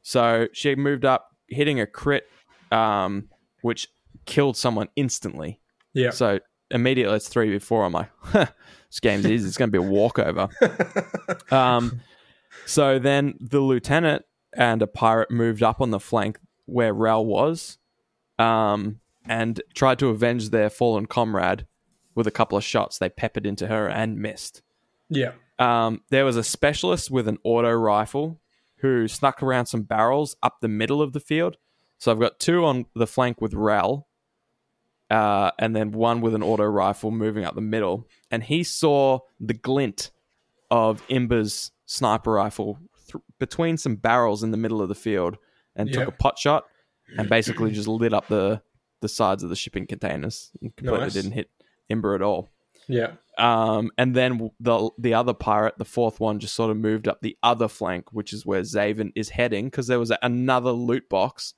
Speaker 2: So she moved up, hitting a crit, um, which killed someone instantly.
Speaker 1: Yeah.
Speaker 2: So immediately it's three before. I'm like, this game's easy. It's going to be a walkover. um, so then the lieutenant and a pirate moved up on the flank where Rel was, um, and tried to avenge their fallen comrade with a couple of shots. They peppered into her and missed.
Speaker 1: yeah.
Speaker 2: Um, there was a specialist with an auto rifle who snuck around some barrels up the middle of the field. So I've got two on the flank with Rel, uh, and then one with an auto rifle moving up the middle. And he saw the glint of Imba's sniper rifle th- between some barrels in the middle of the field and took a pot shot and basically just lit up the, the sides of the shipping containers and completely
Speaker 1: Nice.
Speaker 2: didn't hit Imber at all.
Speaker 1: Yeah.
Speaker 2: Um, and then the the other pirate, the fourth one, just sort of moved up the other flank, which is where Zaven is heading, because there was another loot box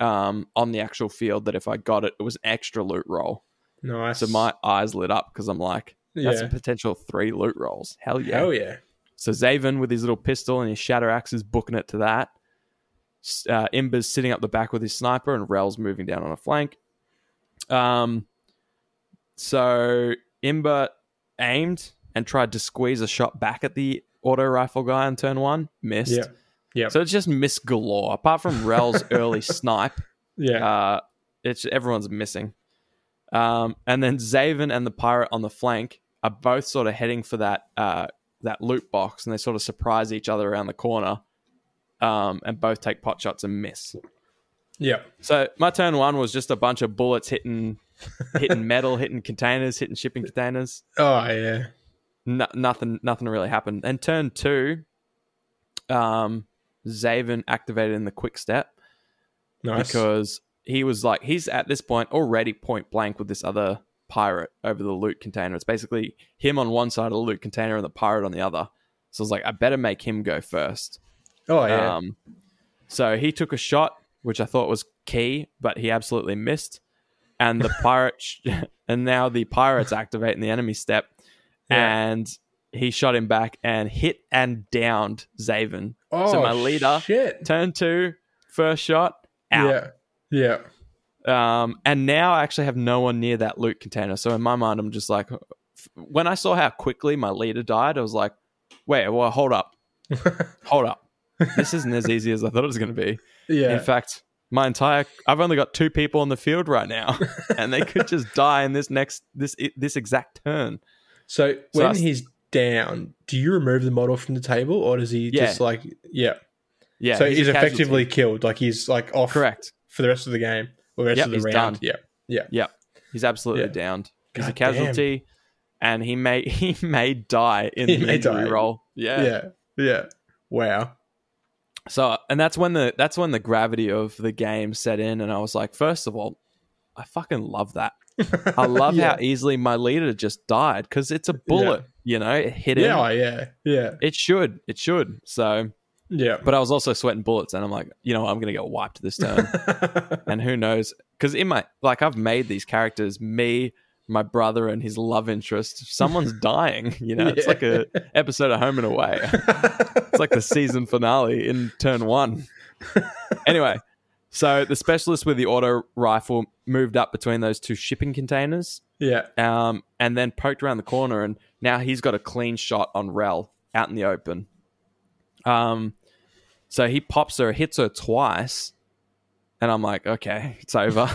Speaker 2: um, on the actual field that if I got it, it was an extra loot roll.
Speaker 1: Nice.
Speaker 2: So my eyes lit up because I'm like, that's
Speaker 1: yeah.
Speaker 2: a potential three loot rolls. Hell yeah!
Speaker 1: Hell yeah.
Speaker 2: So Zaven with his little pistol and his shatter axe is booking it to that. Uh, Imba's sitting up the back with his sniper, and Rel's moving down on a flank. Um, so Imba aimed and tried to squeeze a shot back at the auto rifle guy on turn one, missed.
Speaker 1: Yeah. Yeah.
Speaker 2: So it's just miss galore. Apart from Rel's early snipe,
Speaker 1: Yeah.
Speaker 2: uh, it's everyone's missing. Um, and then Zaven and the pirate on the flank are both sort of heading for that uh, that loot box, and they sort of surprise each other around the corner, um, and both take pot shots and miss.
Speaker 1: yeah.
Speaker 2: So my turn one was just a bunch of bullets hitting hitting metal, hitting containers, hitting shipping containers.
Speaker 1: Oh yeah.
Speaker 2: No, nothing nothing really happened. And turn two, um, Zaven activated in the quick step
Speaker 1: Nice.
Speaker 2: because he was like he's at this point already point blank with this other pirate over the loot container. It's basically him on one side of the loot container and the pirate on the other. So I was like, I better make him go first.
Speaker 1: oh yeah.
Speaker 2: Um, so he took a shot, which I thought was key, but he absolutely missed. And the pirate, sh- and now the pirates activate in the enemy step,
Speaker 1: Yeah.
Speaker 2: and he shot him back and hit and downed Zaven.
Speaker 1: Oh, so
Speaker 2: my leader-
Speaker 1: Shit.
Speaker 2: Turn two, first shot, out.
Speaker 1: Yeah. Yeah.
Speaker 2: Um, and now I actually have no one near that loot container. So in my mind, I'm just like, when I saw how quickly my leader died, I was like, wait, well, hold up, hold up. This isn't as easy as I thought it was going to be.
Speaker 1: yeah.
Speaker 2: In fact, my entire I've only got two people on the field right now, and they could just die in this next this this exact turn.
Speaker 1: so when he's down, do you remove the model from the table, or does he
Speaker 2: Yeah.
Speaker 1: just like yeah?
Speaker 2: Yeah,
Speaker 1: so he's,
Speaker 2: a casualty.
Speaker 1: effectively killed. Like he's like off
Speaker 2: correct.
Speaker 1: for the rest of the game or the rest
Speaker 2: Yep,
Speaker 1: of the
Speaker 2: he's
Speaker 1: round.
Speaker 2: done.
Speaker 1: Yeah. Yeah.
Speaker 2: He's absolutely
Speaker 1: Yeah.
Speaker 2: downed. He's a
Speaker 1: God damn.
Speaker 2: casualty, and he may he may die in
Speaker 1: He
Speaker 2: the injury
Speaker 1: die.
Speaker 2: roll. Yeah.
Speaker 1: Yeah. Yeah. Wow.
Speaker 2: So, and that's when the that's when the gravity of the game set in, and I was like, first of all, I fucking love that. I love
Speaker 1: yeah.
Speaker 2: how easily my leader just died because it's a bullet. You know, it hit him.
Speaker 1: Yeah. Yeah. Yeah.
Speaker 2: It should. It should. So,
Speaker 1: Yeah.
Speaker 2: but I was also sweating bullets, and I'm like, you know, what, I'm gonna get wiped this turn. and who knows? Because in my like, I've made these characters. Me, my brother, and his love interest. Someone's dying. You know, it's like a episode of Home and Away. It's like the season finale in turn one. anyway, so the specialist with the auto rifle moved up between those two shipping containers,
Speaker 1: yeah.
Speaker 2: um, and then poked around the corner, and now he's got a clean shot on Rel out in the open. Um, so he pops her, hits her twice, and I'm like, okay, it's over.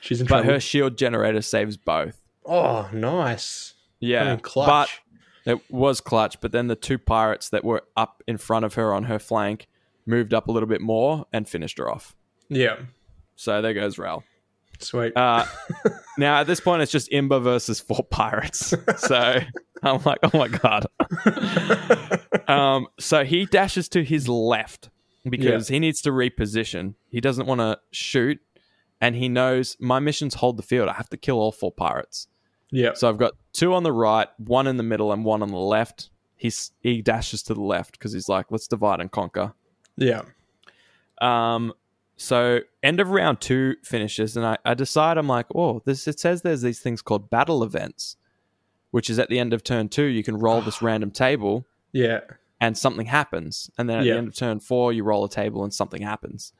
Speaker 1: She's in
Speaker 2: but
Speaker 1: trouble.
Speaker 2: her shield generator saves both.
Speaker 1: Oh, nice.
Speaker 2: Yeah, but it was clutch, but then the two pirates that were up in front of her on her flank moved up a little bit more and finished her off.
Speaker 1: yeah.
Speaker 2: So there goes Rel.
Speaker 1: Sweet.
Speaker 2: Uh, now at this point, it's just Imba versus four pirates. So I'm like, oh my god. um, so he dashes to his left because he needs to reposition. He doesn't want to shoot, and he knows my mission's hold the field. I have to kill all four pirates.
Speaker 1: Yeah.
Speaker 2: So I've got two on the right, one in the middle, and one on the left. He's he dashes to the left because he's like, let's divide and conquer.
Speaker 1: Yeah.
Speaker 2: Um, so end of round two finishes, and I, I decide I'm like, oh, this it says there's these things called battle events, which is at the end of turn two, you can roll this random table
Speaker 1: Yeah.
Speaker 2: and something happens, and then at
Speaker 1: Yeah.
Speaker 2: the end of turn four, you roll a table and something happens.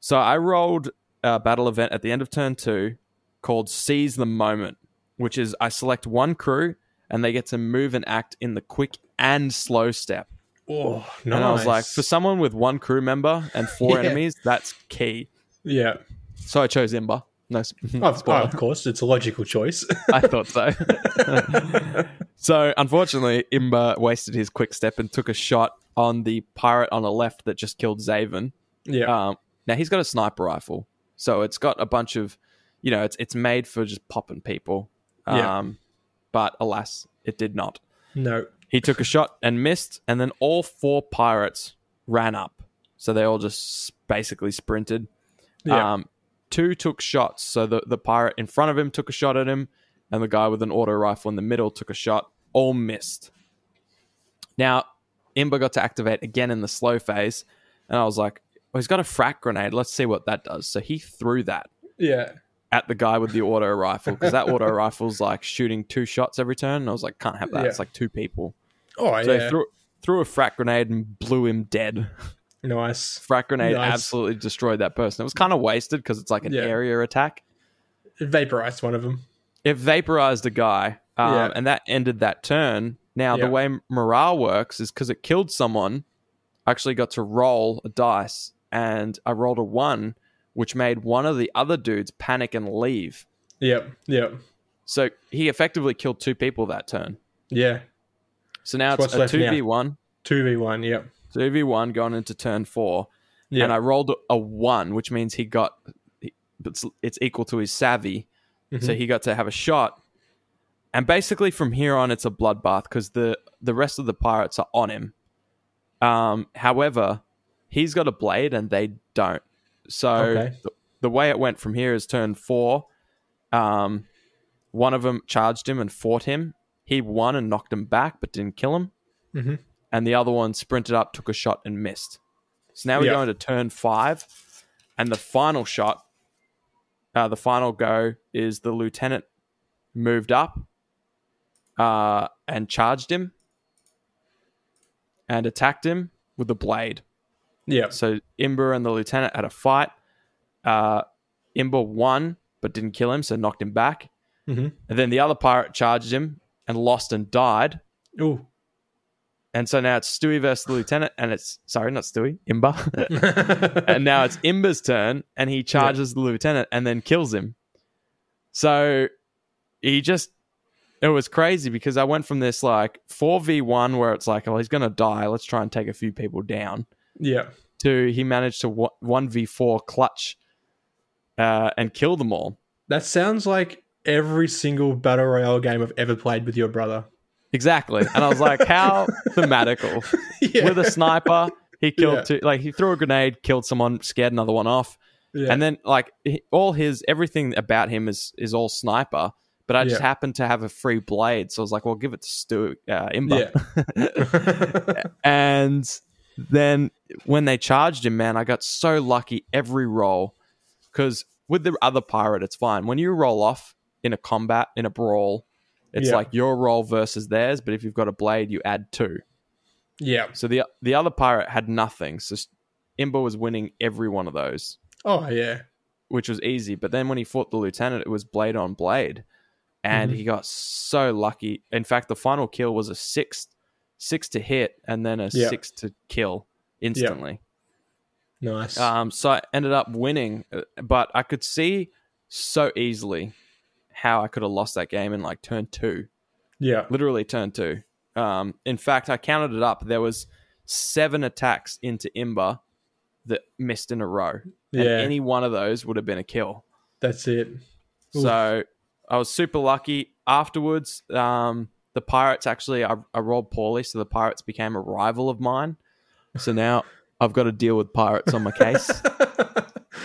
Speaker 2: So I rolled a battle event at the end of turn two called Seize the Moment, which is I select one crew and they get to move and act in the quick and slow step.
Speaker 1: Oh, nice.
Speaker 2: And I was like, for someone with one crew member and four
Speaker 1: Yeah.
Speaker 2: enemies, that's key.
Speaker 1: yeah.
Speaker 2: So I chose Imba. No,
Speaker 1: oh, of course, it's a logical choice.
Speaker 2: I thought so. so unfortunately, Imba wasted his quick step and took a shot on the pirate on the left that just killed Zaven.
Speaker 1: yeah.
Speaker 2: Um, now he's got a sniper rifle, so it's got a bunch of, you know, it's it's made for just popping people. Um,
Speaker 1: Yeah.
Speaker 2: But alas, it did not.
Speaker 1: no.
Speaker 2: He took a shot and missed, and then all four pirates ran up. So they all just basically sprinted.
Speaker 1: Yeah.
Speaker 2: Um, two took shots. So the, the pirate in front of him took a shot at him, and the guy with an auto rifle in the middle took a shot. All missed. Now, Imba got to activate again in the slow phase, and I was like, well, he's got a frakk grenade. Let's see what that does. So he threw that
Speaker 1: yeah.
Speaker 2: At the guy with the auto rifle because that auto rifle's like shooting two shots every turn. And I was like, can't have that.
Speaker 1: Yeah.
Speaker 2: It's like two people.
Speaker 1: Oh,
Speaker 2: So
Speaker 1: yeah.
Speaker 2: threw, threw a frakk grenade and blew him dead.
Speaker 1: nice.
Speaker 2: Frakk grenade
Speaker 1: Nice.
Speaker 2: absolutely destroyed that person. It was kind of wasted because it's like an
Speaker 1: Yeah.
Speaker 2: area attack.
Speaker 1: It vaporized one of them.
Speaker 2: It vaporized a guy, um,
Speaker 1: Yeah.
Speaker 2: and that ended that turn. Now, the way morale works is because it killed someone, I actually got to roll a dice, and I rolled a one, which made one of the other dudes panic and leave.
Speaker 1: Yep. Yep.
Speaker 2: So he effectively killed two people that turn.
Speaker 1: Yeah.
Speaker 2: So now
Speaker 1: So
Speaker 2: it's a 2v1.
Speaker 1: 2v1. Yep.
Speaker 2: 2v1 going into turn four.
Speaker 1: Yeah.
Speaker 2: and I rolled a one, which means he got it's, it's equal to his savvy, so
Speaker 1: Mhm.
Speaker 2: he got to have a shot. And basically, from here on, it's a bloodbath because the the rest of the pirates are on him. Um, however, he's got a blade and they don't. So
Speaker 1: Okay.
Speaker 2: the, the way it went from here is turn four. Um, one of them charged him and fought him. He won and knocked him back, but didn't kill him.
Speaker 1: Mhm.
Speaker 2: And the other one sprinted up, took a shot, and missed. So now we're
Speaker 1: Yeah.
Speaker 2: going to turn five, and the final shot, uh, the final go is the lieutenant moved up uh, and charged him, and attacked him with a blade.
Speaker 1: Yeah.
Speaker 2: So Imba and the lieutenant had a fight. Uh, Imba won, but didn't kill him, so knocked him back.
Speaker 1: Mhm.
Speaker 2: And then the other pirate charged him and lost and died.
Speaker 1: Ooh.
Speaker 2: And so now it's Stewie versus the lieutenant, and it's sorry, not Stewie, Imba. and now it's Imba's turn, and he charges the lieutenant and then kills him. So he just it was crazy because I went from this like four v one where it's like, oh, he's gonna die. Let's try and take a few people down.
Speaker 1: Yeah.
Speaker 2: To he managed to one v four clutch uh, and kill them all.
Speaker 1: That sounds like every single battle royale game I've ever played with your brother.
Speaker 2: Exactly, and I was like, how thematical.
Speaker 1: yeah.
Speaker 2: With a sniper, he killed
Speaker 1: Yeah.
Speaker 2: two. Like he threw a grenade, killed someone, scared another one off.
Speaker 1: yeah.
Speaker 2: and then like all his everything about him is is all sniper but i just
Speaker 1: Yeah.
Speaker 2: happened to have a free blade so i was like well give it to stu uh, Imba
Speaker 1: yeah.
Speaker 2: and then when they charged him man i got so lucky every roll because with the other pirate it's fine when you roll off in a combat in a brawl it's
Speaker 1: Yeah.
Speaker 2: like your roll versus theirs but if you've got a blade you add two
Speaker 1: yeah.
Speaker 2: so the the other pirate had nothing so Imba was winning every one of those
Speaker 1: Oh yeah.
Speaker 2: which was easy. But then when he fought the lieutenant, it was blade on blade, and
Speaker 1: Mhm.
Speaker 2: he got so lucky. In fact, the final kill was a six, six to hit, and then a
Speaker 1: Yeah.
Speaker 2: six to kill instantly.
Speaker 1: Nice.
Speaker 2: Um, so I ended up winning, uh, but I could see so easily how I could have lost that game in like turn two,
Speaker 1: yeah.
Speaker 2: literally turn two. Um, in fact, I counted it up. There was seven attacks into Imba that missed in a row, and
Speaker 1: Yeah.
Speaker 2: any one of those would have been a kill.
Speaker 1: That's it. Oof.
Speaker 2: So I was super lucky. Afterwards, um, the Pirates actually, I, I rolled poorly, so the Pirates became a rival of mine. So now I've got to deal with Pirates on my case.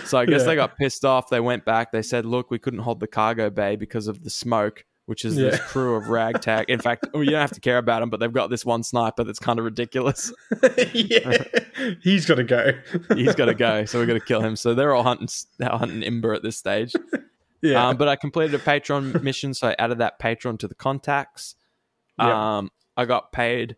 Speaker 2: So I guess
Speaker 1: Yeah.
Speaker 2: they got pissed off. They went back. They said, "Look, we couldn't hold the cargo bay because of the smoke." Which is this crew of ragtag. In fact, well, you don't have to care about them, but they've got this one sniper that's kind of ridiculous.
Speaker 1: yeah. He's got to go.
Speaker 2: He's got to go, so we're going to kill him. So they're all hunting, hunting Imba at this stage.
Speaker 1: Yeah.
Speaker 2: Um, but I completed a patron mission, so I added that patron to the contacts.
Speaker 1: Yeah.
Speaker 2: Um, I got paid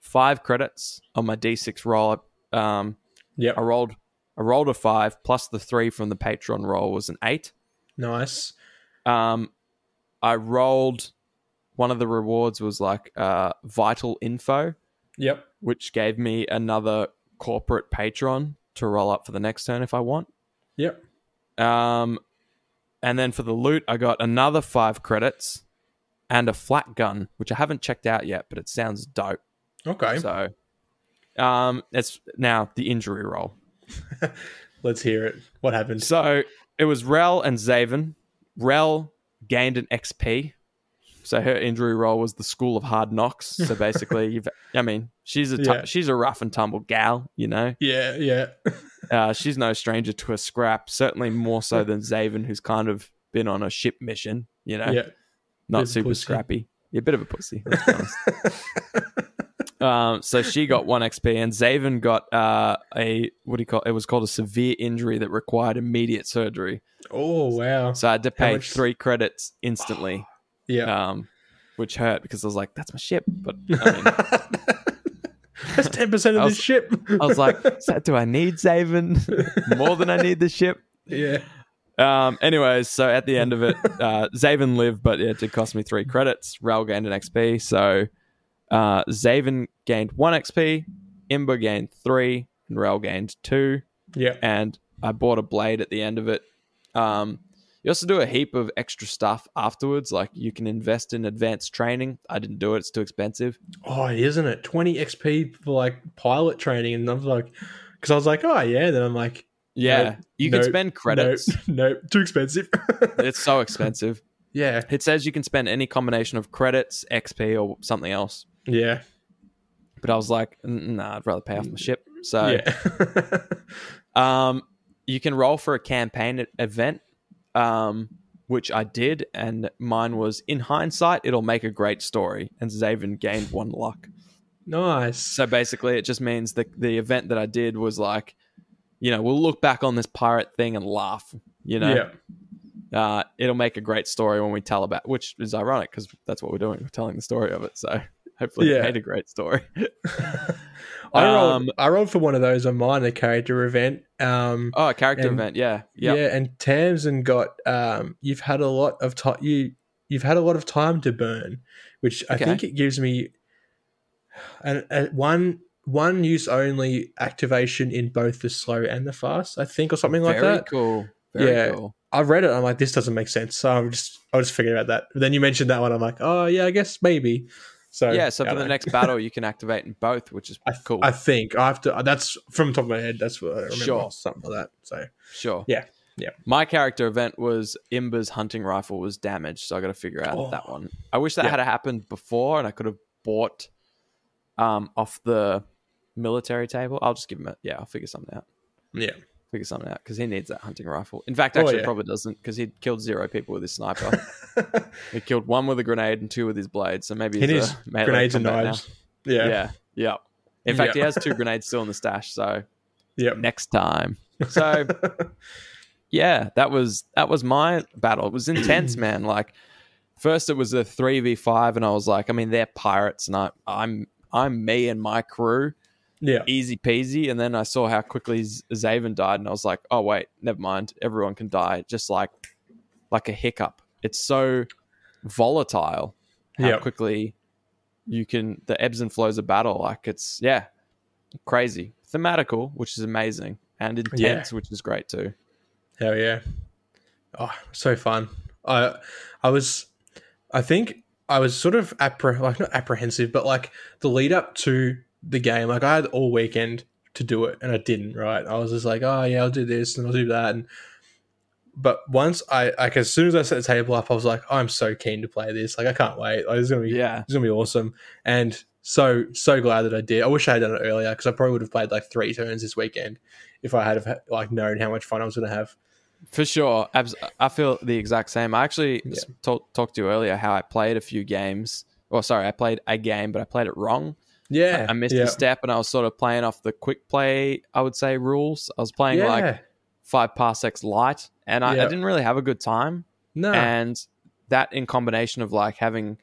Speaker 2: five credits on my D6 roll. Um,
Speaker 1: yep.
Speaker 2: I rolled, I rolled a five plus the three from the patron roll was an eight.
Speaker 1: Nice.
Speaker 2: Um, I rolled one of the rewards was like uh, vital info,
Speaker 1: Yep.
Speaker 2: which gave me another corporate patron to roll up for the next turn if I want.
Speaker 1: Yep.
Speaker 2: Um, and then for the loot, I got another five credits and a flat gun, which I haven't checked out yet, but it sounds dope.
Speaker 1: Okay.
Speaker 2: So, um, it's now the injury roll.
Speaker 1: Let's hear it. What happened?
Speaker 2: So it was Rel and Zaven. Rel gained an XP. So her injury roll was the School of Hard Knocks. So basically, you've, I mean, she's a tou-
Speaker 1: Yeah.
Speaker 2: she's a rough and tumble gal, you know.
Speaker 1: Yeah. Yeah.
Speaker 2: Uh, she's no stranger to a scrap. Certainly more so than Zaven, who's kind of been on a ship mission, you know.
Speaker 1: Yeah.
Speaker 2: Not
Speaker 1: Bit of a
Speaker 2: super
Speaker 1: pussy.
Speaker 2: scrappy. You're a bit of a pussy. Let's be um, so she got one XP, and Zaven got uh, a what do you call? It was called a severe injury that required immediate surgery.
Speaker 1: Oh wow.
Speaker 2: So I had to pay
Speaker 1: much-
Speaker 2: three credits instantly,
Speaker 1: Yeah.
Speaker 2: um, which hurt because I was like, "That's my ship." But I mean,
Speaker 1: That's ten percent of the ship.
Speaker 2: I was like, "Do I need Zaven more than I need the ship?"
Speaker 1: yeah.
Speaker 2: Um, anyways, so at the end of it, uh, Zaven lived, but it did cost me three credits. Rel gained an XP. So uh, Zaven gained one XP, Imba gained three, and Rel gained two.
Speaker 1: Yeah.
Speaker 2: And I bought a blade at the end of it. Um, you also do a heap of extra stuff afterwards. Like you can invest in advanced training. I didn't do it, it's too expensive.
Speaker 1: Oh, isn't it? 20 XP for like pilot training. And I was like, because I was like, oh, yeah. Then I'm like,
Speaker 2: Yeah,
Speaker 1: Nope,
Speaker 2: you can
Speaker 1: nope,
Speaker 2: spend credits.
Speaker 1: Nope, nope, too expensive.
Speaker 2: It's so expensive.
Speaker 1: yeah.
Speaker 2: It says you can spend any combination of credits, XP, or something else.
Speaker 1: Yeah.
Speaker 2: But I was like, "N- nah, I'd rather pay off my ship. So,
Speaker 1: yeah.
Speaker 2: um, you can roll for a campaign event, um, which I did, and mine was in hindsight, it'll make a great story. And Zaven gained one luck.
Speaker 1: nice.
Speaker 2: So basically, it just means the the event that I did was like, you know, we'll look back on this pirate thing and laugh. You know,
Speaker 1: Yeah.
Speaker 2: uh, it'll make a great story when we tell about, which is ironic because that's what we're doing. We're telling the story of it. So hopefully,
Speaker 1: Yeah.
Speaker 2: it made a great story.
Speaker 1: I rolled,
Speaker 2: Um,
Speaker 1: I rolled for one of those on mine, a character event. Um,
Speaker 2: Oh, a character
Speaker 1: And-
Speaker 2: event. Yeah. Yep.
Speaker 1: Yeah, and Tamsin got um, you've had a lot of time. You you've had a lot of time to burn, which I think it gives me an, a, one one use only activation in both the slow and the fast. I think, or something like that.
Speaker 2: Very
Speaker 1: that.
Speaker 2: cool. Very
Speaker 1: Yeah.
Speaker 2: cool.
Speaker 1: I've read it. I'm like, this doesn't make sense. So I'm just I was just figuring out that. But then you mentioned that one. I'm like, oh yeah, I guess maybe. So
Speaker 2: Yeah. So for the
Speaker 1: know.
Speaker 2: next battle, you can activate in both, which is
Speaker 1: I,
Speaker 2: cool.
Speaker 1: I think I have to. That's from the top of my head. That's what I remember.
Speaker 2: Sure.
Speaker 1: something like that. So
Speaker 2: Sure.
Speaker 1: Yeah, yeah.
Speaker 2: My character event was Imba's hunting rifle was damaged, so I got to figure out
Speaker 1: Oh.
Speaker 2: that one. I wish that
Speaker 1: Yeah.
Speaker 2: had happened before, and I could have bought um off the military table. I'll just give him a yeah. I'll figure something out.
Speaker 1: yeah,
Speaker 2: Figure something out because he needs that hunting rifle. In fact,
Speaker 1: Oh,
Speaker 2: actually,
Speaker 1: yeah.
Speaker 2: probably doesn't because he killed zero people with his sniper. he killed one with a grenade and two with his blade. So maybe
Speaker 1: he needs
Speaker 2: a
Speaker 1: grenades and
Speaker 2: combat now.
Speaker 1: knives. Yeah,
Speaker 2: Yeah, yeah. In fact,
Speaker 1: Yeah.
Speaker 2: he has two grenades still in the stash. So
Speaker 1: Yep.
Speaker 2: next time. So yeah, that was that was my battle. It was intense, man. Like first it was a three v five, and I was like, I mean, they're pirates, and I, I'm I'm me and my crew,
Speaker 1: yeah,
Speaker 2: easy peasy. And then I saw how quickly Z- Zaven died, and I was like, oh wait, never mind. Everyone can die, just like like a hiccup. It's so volatile how
Speaker 1: Yep.
Speaker 2: quickly you can the ebbs and flows of battle. Like it's yeah, crazy, thematical, which is amazing, and intense, which is great too.
Speaker 1: Hell yeah. Oh, so fun. I I was I think I was sort of appre- like not apprehensive, but like the lead up to the game, like I had all weekend to do it and I didn't, right? I was just like, oh yeah, I'll do this and I'll do that and but once I like as soon as I set the table up, I was like, I'm so keen to play this. Like I can't wait. Like, it's gonna be
Speaker 2: Yeah,
Speaker 1: it's gonna be awesome. And so so glad that I did. I wish I had done it earlier because I probably would have played like three turns this weekend if I had like known how much fun I was gonna have.
Speaker 2: for sure. Abs- I feel the exact same. I actually
Speaker 1: Yeah.
Speaker 2: talk, talked to you earlier how I played a few games. Or sorry, I played a game, but I played it wrong.
Speaker 1: Yeah,
Speaker 2: I missed
Speaker 1: yeah.
Speaker 2: a step, and I was sort of playing off the quick play. I would say rules. I was playing like five parsecs light, and I, I didn't really have a good time.
Speaker 1: no,
Speaker 2: and that in combination of like having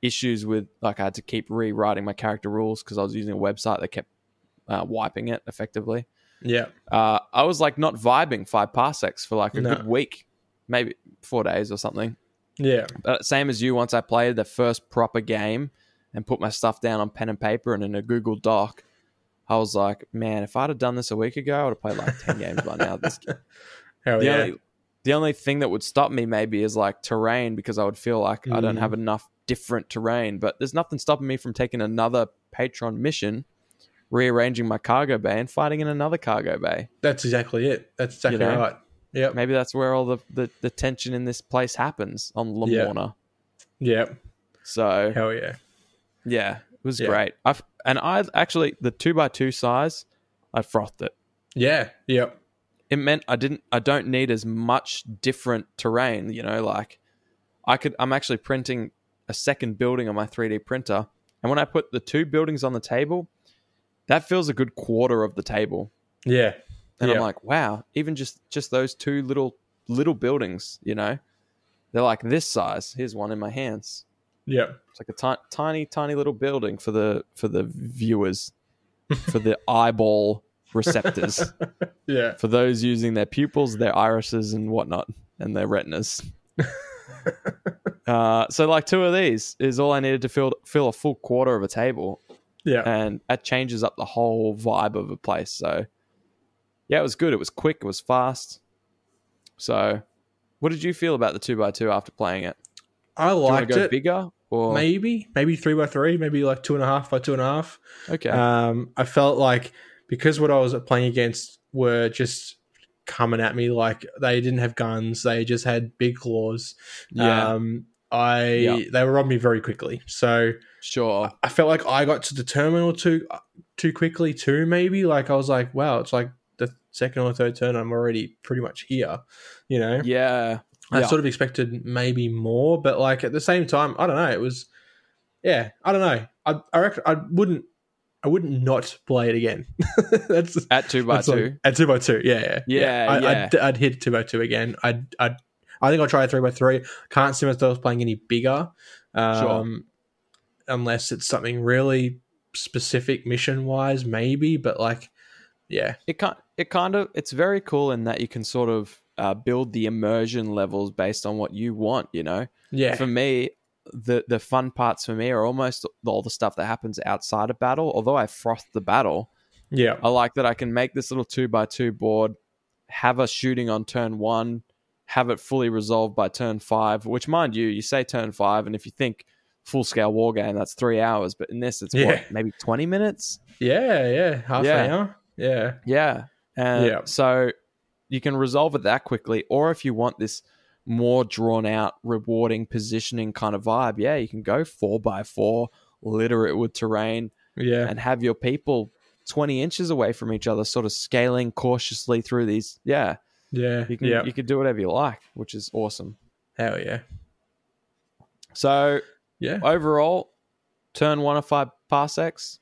Speaker 2: issues with like I had to keep rewriting my character rules because I was using a website that kept uh, wiping it effectively.
Speaker 1: yeah,
Speaker 2: Uh, I was like not vibing five parsecs for like a
Speaker 1: No.
Speaker 2: good week, maybe four days or something.
Speaker 1: yeah,
Speaker 2: But same as you, once I played the first proper game and put my stuff down on pen and paper and in a Google Doc, I was like, man, if I'd have done this a week ago, I would have played like ten games by now. This
Speaker 1: hell
Speaker 2: the
Speaker 1: yeah,
Speaker 2: only the only thing that would stop me maybe is like terrain because I would feel like I don't
Speaker 1: Mm.
Speaker 2: have enough different terrain. But there's nothing stopping me from taking another Patron mission, rearranging my cargo bay, and fighting in another cargo bay.
Speaker 1: that's exactly it. That's exactly
Speaker 2: know?
Speaker 1: right. Yep,
Speaker 2: Maybe that's where all the, the, the tension in this place happens on
Speaker 1: Yeah.
Speaker 2: Lamorna.
Speaker 1: yep,
Speaker 2: So
Speaker 1: hell yeah,
Speaker 2: yeah, it was
Speaker 1: Yeah.
Speaker 2: great. I've and I actually the two by two size, I frothed it.
Speaker 1: yeah, yep,
Speaker 2: it meant I didn't I don't need as much different terrain, you know, like I could I'm actually printing a second building on my 3D printer and when I put the two buildings on the table, that fills a good quarter of the table.
Speaker 1: yeah,
Speaker 2: And
Speaker 1: Yeah.
Speaker 2: I'm like, wow, even just just those two little little buildings, you know, they're like this size. Here's one in my hands.
Speaker 1: Yep,
Speaker 2: It's like a tiny tiny little building for the for the viewers, for the eyeball receptors.
Speaker 1: yeah,
Speaker 2: for those using their pupils, their irises, and whatnot, and their retinas. uh, so, like two of these is all I needed to fill fill a full quarter of a table,
Speaker 1: yeah.
Speaker 2: and that changes up the whole vibe of a place. So, yeah, it was good. It was quick. It was fast. So, what did you feel about the two x two after playing it?
Speaker 1: I liked it.
Speaker 2: bigger or
Speaker 1: Maybe, maybe three by three, maybe like two and a half by two and a half.
Speaker 2: okay?
Speaker 1: Um, I felt like because what I was playing against were just coming at me like they didn't have guns, they just had big claws.
Speaker 2: yeah,
Speaker 1: Um, I
Speaker 2: Yeah.
Speaker 1: they were on me very quickly, so
Speaker 2: sure.
Speaker 1: I felt like I got to the terminal too too quickly too. Maybe like I was like, wow, it's like the second or third turn, I'm already pretty much here. You know,
Speaker 2: Yeah,
Speaker 1: I
Speaker 2: Yeah.
Speaker 1: sort of expected maybe more, but like at the same time, I don't know. It was, yeah, I don't know. I I reckon I wouldn't. I wouldn't not play it again. that's
Speaker 2: at two by two.
Speaker 1: like- at two by two. Yeah, yeah,
Speaker 2: Yeah,
Speaker 1: I,
Speaker 2: yeah.
Speaker 1: I'd, I'd hit two by two again. I'd, I'd, I think I'll try a three by three. Can't see myself playing any bigger, um, unless it's something really specific mission wise, maybe, but like, yeah,
Speaker 2: it kind it kind of it's very cool in that you can sort of uh, build the immersion levels based on what you want. You know,
Speaker 1: yeah,
Speaker 2: for me, the the fun parts for me are almost all the stuff that happens outside of battle. Although I froth the battle,
Speaker 1: yeah,
Speaker 2: I like that I can make this little two by two board, have us shooting on turn one, have it fully resolved by turn five. Which, mind you, you say turn five, and if you think full scale war game, that's three hours. But in this, it's
Speaker 1: Yeah.
Speaker 2: what maybe twenty minutes.
Speaker 1: yeah, yeah, half
Speaker 2: Yeah.
Speaker 1: an hour, yeah,
Speaker 2: Yeah. And
Speaker 1: Yeah.
Speaker 2: so you can resolve it that quickly. Or if you want this more drawn out, rewarding positioning kind of vibe, yeah, you can go four by four, litter it with terrain,
Speaker 1: yeah,
Speaker 2: and have your people 20 inches away from each other, sort of scaling cautiously through these. Yeah.
Speaker 1: yeah,
Speaker 2: You can
Speaker 1: yeah.
Speaker 2: you can do whatever you like, which is awesome.
Speaker 1: Hell yeah,
Speaker 2: So
Speaker 1: yeah.
Speaker 2: overall, turn one of five parsecs,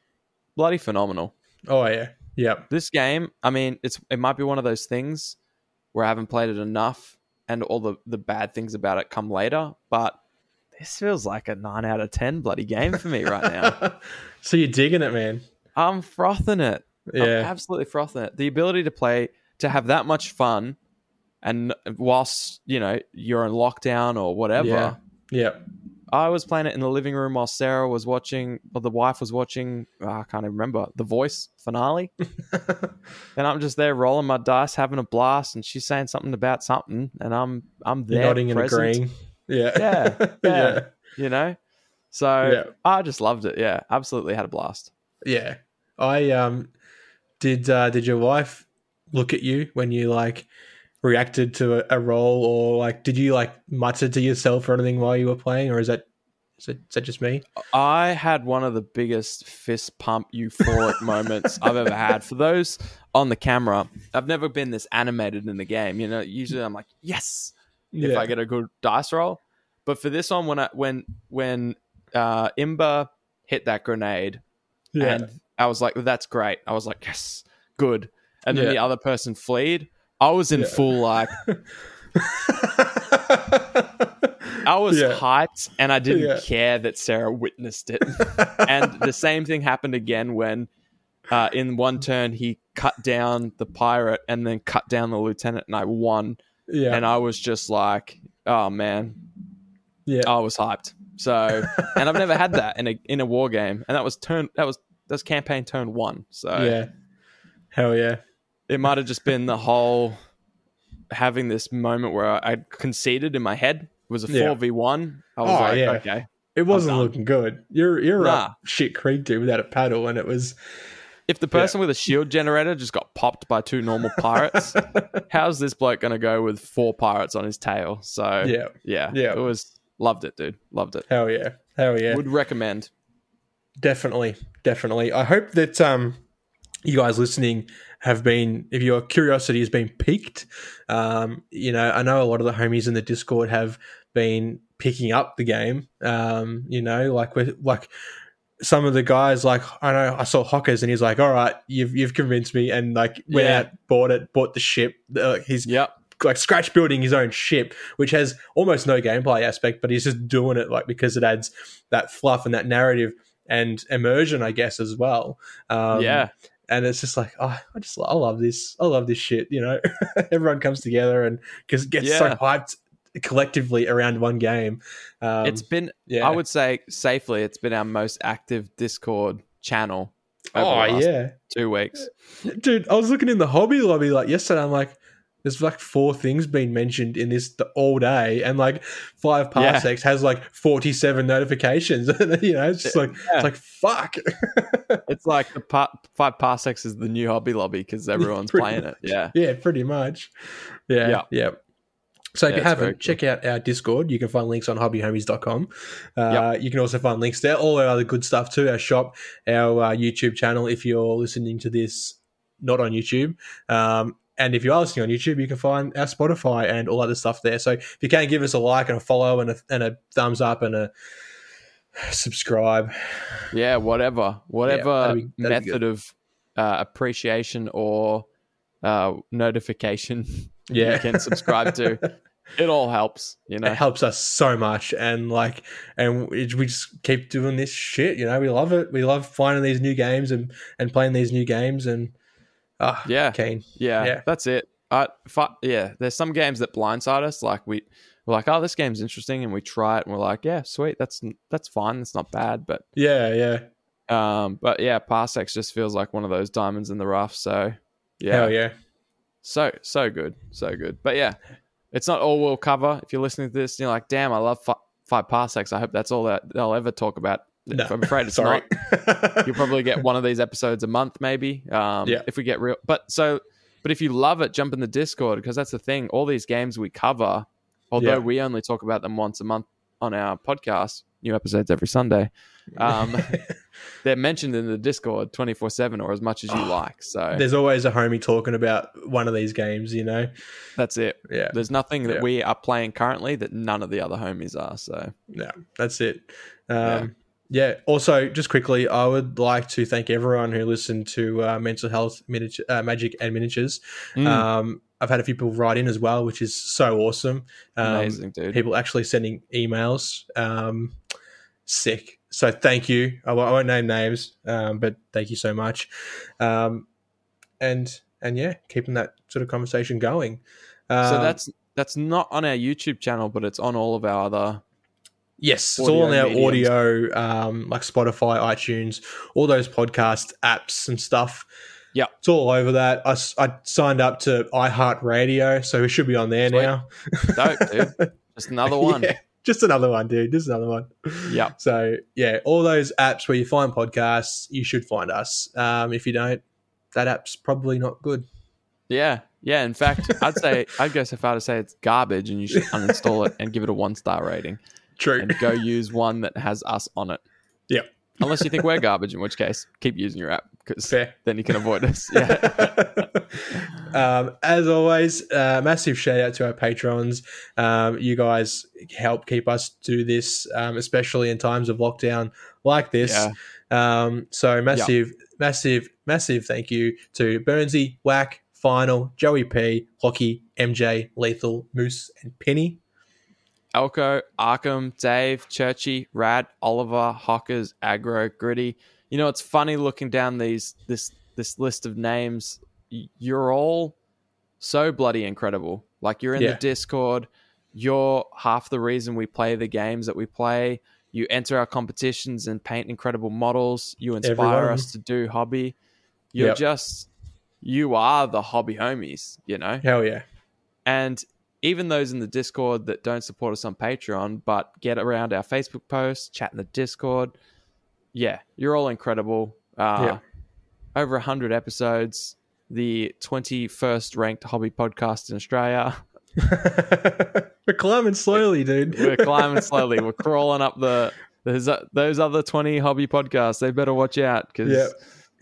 Speaker 2: bloody phenomenal.
Speaker 1: Oh yeah, yeah,
Speaker 2: this game, I mean, it's it might be one of those things where I haven't played it enough and all the, the bad things about it come later, but this feels like a nine out of ten bloody game for me right now.
Speaker 1: so you're digging it, man.
Speaker 2: I'm frothing it. I'm
Speaker 1: Yeah,
Speaker 2: absolutely frothing it. The ability to play to have that much fun and whilst, you know, you're in lockdown or whatever.
Speaker 1: Yeah. yeah,
Speaker 2: I was playing it in the living room while Sarah was watching, or the wife was watching. oh, I can't even remember the voice finale, and I'm just there rolling my dice, having a blast, and she's saying something about something, and I'm I'm
Speaker 1: You're
Speaker 2: there,
Speaker 1: nodding and
Speaker 2: present,
Speaker 1: agreeing. Yeah,
Speaker 2: Yeah,
Speaker 1: yeah,
Speaker 2: You know, so
Speaker 1: yeah.
Speaker 2: I just loved it. Yeah, absolutely had a blast.
Speaker 1: Yeah. I um did uh did your wife look at you when you like reacted to a, a role or like did you like mutter to yourself or anything while you were playing or is that is that, is that just me?
Speaker 2: I had one of the biggest fist pump euphoric moments I've ever had. For those on the camera, I've never been this animated in the game. You know, usually I'm like, yes, if I get a good dice roll. But for this one, when I when when uh, Imba hit that grenade,
Speaker 1: yeah.
Speaker 2: and I was like, "That's great." I was like, "Yes, good." And then
Speaker 1: Yeah.
Speaker 2: the other person fleed. I was in
Speaker 1: Yeah.
Speaker 2: full like I was
Speaker 1: Yeah.
Speaker 2: hyped, and I didn't
Speaker 1: Yeah.
Speaker 2: care that Sarah witnessed it. and the same thing happened again when, uh, in one turn, he cut down the pirate and then cut down the lieutenant, and I won.
Speaker 1: yeah.
Speaker 2: And I was just like, "Oh man,
Speaker 1: yeah.
Speaker 2: I was hyped." So, and I've never had that in a in a war game, and that was turn that was that was campaign turn one. So
Speaker 1: yeah. Hell yeah.
Speaker 2: It might have just been the whole having this moment where I, I conceded in my head. It was a four v one. I was
Speaker 1: Oh,
Speaker 2: like,
Speaker 1: yeah.
Speaker 2: okay.
Speaker 1: It wasn't looking good. You're you're
Speaker 2: Nah.
Speaker 1: up shit creek dude without a paddle and it was
Speaker 2: If the person with a shield generator just got popped by two normal pirates, how's this bloke going to go with four pirates on his tail? So
Speaker 1: yeah.
Speaker 2: yeah,
Speaker 1: Yeah.
Speaker 2: it was loved it, dude, loved it.
Speaker 1: Hell yeah. Hell yeah.
Speaker 2: Would recommend.
Speaker 1: Definitely, definitely. I hope that um, you guys listening have been, if your curiosity has been piqued. Um, you know, I know a lot of the homies in the Discord have been picking up the game. Um, you know, like with like some of the guys, like I know I saw Hockers and he's like, "All right, you've you've convinced me," and like went
Speaker 2: Yeah.
Speaker 1: out, bought it, bought the ship. Uh, he's
Speaker 2: Yep.
Speaker 1: like scratch building his own ship, which has almost no gameplay aspect, but he's just doing it like because it adds that fluff and that narrative and immersion, I guess, as well. Um,
Speaker 2: yeah.
Speaker 1: And it's just like, oh, I just I love this. I love this shit. You know, everyone comes together and because gets so
Speaker 2: Yeah.
Speaker 1: hyped collectively around one game. Um,
Speaker 2: it's been
Speaker 1: yeah.
Speaker 2: I would say safely it's been our most active Discord channel over
Speaker 1: oh yeah,
Speaker 2: two weeks.
Speaker 1: dude. I was looking in the hobby lobby like yesterday. I'm like. There's like four things being mentioned in this th- all day, and like five
Speaker 2: Yeah.
Speaker 1: parsecs has like 47 notifications. you know, it's just like
Speaker 2: Yeah.
Speaker 1: it's like fuck.
Speaker 2: It's like the par- five parsecs is the new hobby lobby because everyone's playing it. Yeah.
Speaker 1: Yeah, pretty much. Yeah,
Speaker 2: Yeah.
Speaker 1: yeah. So if
Speaker 2: Yeah,
Speaker 1: you haven't, check out our Discord. You can find links on hobbyhomies.com. Uh,
Speaker 2: Yep.
Speaker 1: You can also find links there, all our other good stuff too, our shop, our uh, YouTube channel, if you're listening to this not on YouTube. Um, and if you are listening on YouTube, you can find our Spotify and all other stuff there. So if you can give us a like and a follow and a, and a thumbs up and a subscribe.
Speaker 2: Yeah, whatever, whatever
Speaker 1: that'd be- that'd
Speaker 2: method of uh, appreciation or uh, notification
Speaker 1: Yeah.
Speaker 2: you can subscribe to. it all helps, you know.
Speaker 1: It helps us so much, and like, and we we just keep doing this shit. You know, we love it. We love finding these new games and and playing these new games, and ah,
Speaker 2: Yeah.
Speaker 1: keen.
Speaker 2: Yeah,
Speaker 1: Yeah.
Speaker 2: that's it. I, yeah, there's some games that blindside us. Like we, we're like, oh, this game's interesting, and we try it, and we're like, yeah, sweet, that's that's fine, that's not bad. But
Speaker 1: Yeah, yeah,
Speaker 2: um, but yeah, Parsecs just feels like one of those diamonds in the rough. So yeah,
Speaker 1: hell yeah.
Speaker 2: so so good, so good. But yeah, it's not all we'll cover. If you're listening to this, you're like, damn, I love fi- five Parsecs. I hope that's all that they'll ever talk about.
Speaker 1: No,
Speaker 2: I'm afraid it's
Speaker 1: sorry.
Speaker 2: not. You'll probably get one of these episodes a month, maybe. Um,
Speaker 1: Yeah.
Speaker 2: If we get real, but so, but if you love it, jump in the Discord because that's the thing. All these games we cover, although
Speaker 1: Yeah.
Speaker 2: we only talk about them once a month on our podcast, new episodes every Sunday. Um, they're mentioned in the Discord twenty four seven or as much as you like. So
Speaker 1: There's always a homie talking about one of these games. You know.
Speaker 2: that's it.
Speaker 1: Yeah.
Speaker 2: There's nothing that
Speaker 1: Yeah.
Speaker 2: we are playing currently that none of the other homies are. So
Speaker 1: No, that's it. Um, yeah. Also, just quickly, I would like to thank everyone who listened to uh, Mental Health Miniature, uh, Magic and Miniatures.
Speaker 2: Mm,
Speaker 1: Um, I've had a few people write in as well, which is so awesome. Um,
Speaker 2: amazing, dude.
Speaker 1: People actually sending emails. Um, sick. So thank you. I won't, won't name names, um, but thank you so much. Um, and and yeah, keeping that sort of conversation going. Um,
Speaker 2: so that's that's not on our YouTube channel, but it's on all of our other
Speaker 1: Yes, it's all on our
Speaker 2: mediums.
Speaker 1: audio, um, like Spotify, iTunes, all those podcast apps and stuff.
Speaker 2: Yeah,
Speaker 1: it's all over that. I signed up to iHeartRadio, so we should be on there
Speaker 2: Sweet.
Speaker 1: now.
Speaker 2: dope, dude. Just another one.
Speaker 1: Yeah, just another one, dude. Just another one.
Speaker 2: Yeah.
Speaker 1: So yeah, all those apps where you find podcasts, you should find us. Um, if you don't, that app's probably not good.
Speaker 2: Yeah. Yeah. In fact, I'd say I'd go so far to say it's garbage and you should uninstall it and give it a one star rating
Speaker 1: True.
Speaker 2: and go use one that has us on it.
Speaker 1: Yep.
Speaker 2: Unless you think we're garbage, in which case keep using your app because then you can avoid us. Yeah.
Speaker 1: um, as always, uh, massive shout out to our patrons. Um, you guys help keep us do this, um, especially in times of lockdown like this.
Speaker 2: Yeah.
Speaker 1: Um, so massive, massive, massive thank you to Burnsy, Whack, Final, Joey P, Hockey, MJ, Lethal, Moose, and Penny.
Speaker 2: Elko, Arkham, Dave, Churchy, Rad, Oliver, Hockers, Agro, Gritty. You know, it's funny looking down these this this list of names. You're all so bloody incredible. Like you're in
Speaker 1: Yeah.
Speaker 2: the Discord. You're half the reason we play the games that we play. You enter our competitions and paint incredible models. You inspire
Speaker 1: of
Speaker 2: us to do hobby. You're
Speaker 1: Yep.
Speaker 2: just you are the hobby homies, you know?
Speaker 1: Hell yeah.
Speaker 2: And even those in the Discord that don't support us on Patreon, but get around our Facebook posts, chat in the Discord, yeah, you're all incredible. Uh,
Speaker 1: Yeah.
Speaker 2: Over 100 episodes, the 21st ranked hobby podcast in Australia.
Speaker 1: We're climbing slowly, dude.
Speaker 2: We're climbing slowly. We're crawling up the. There's those other 20 hobby podcasts. They better watch out because
Speaker 1: Yeah.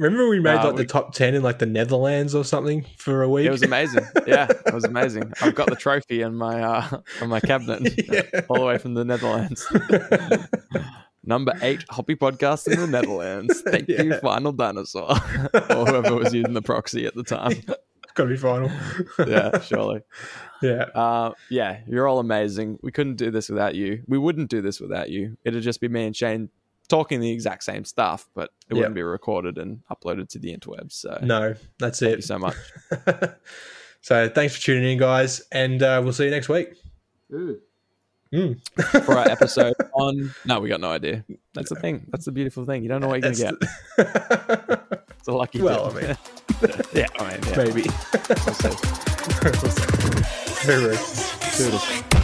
Speaker 1: Remember we made
Speaker 2: Uh,
Speaker 1: like
Speaker 2: we-
Speaker 1: the top 10 in like the Netherlands or something for a week?
Speaker 2: it was amazing. Yeah, it was amazing. I've got the trophy in my uh, on my cabinet,
Speaker 1: Yeah.
Speaker 2: all the way from the Netherlands. Number eight hobby podcast in the Netherlands. Thank you, Final Dinosaur, or whoever was using the proxy at the time.
Speaker 1: Gotta be final.
Speaker 2: Yeah, surely.
Speaker 1: Yeah.
Speaker 2: Uh, yeah, you're all amazing. We couldn't do this without you. We wouldn't do this without you. It'd just be me and Shane talking the exact same stuff, but it wouldn't be recorded and uploaded to the interwebs. So
Speaker 1: No, that's
Speaker 2: thank you
Speaker 1: it.
Speaker 2: so much.
Speaker 1: so thanks for tuning in, guys, and uh, we'll see you next week. Mm.
Speaker 2: For our episode on, no, we got no idea. That's the thing. That's the beautiful thing. You don't know what you're gonna get.
Speaker 1: the-
Speaker 2: It's a lucky.
Speaker 1: Well,
Speaker 2: dip.
Speaker 1: I mean,
Speaker 2: yeah, I mean, yeah.
Speaker 1: maybe.
Speaker 2: We'll see.
Speaker 1: Very rude.
Speaker 2: Toodles.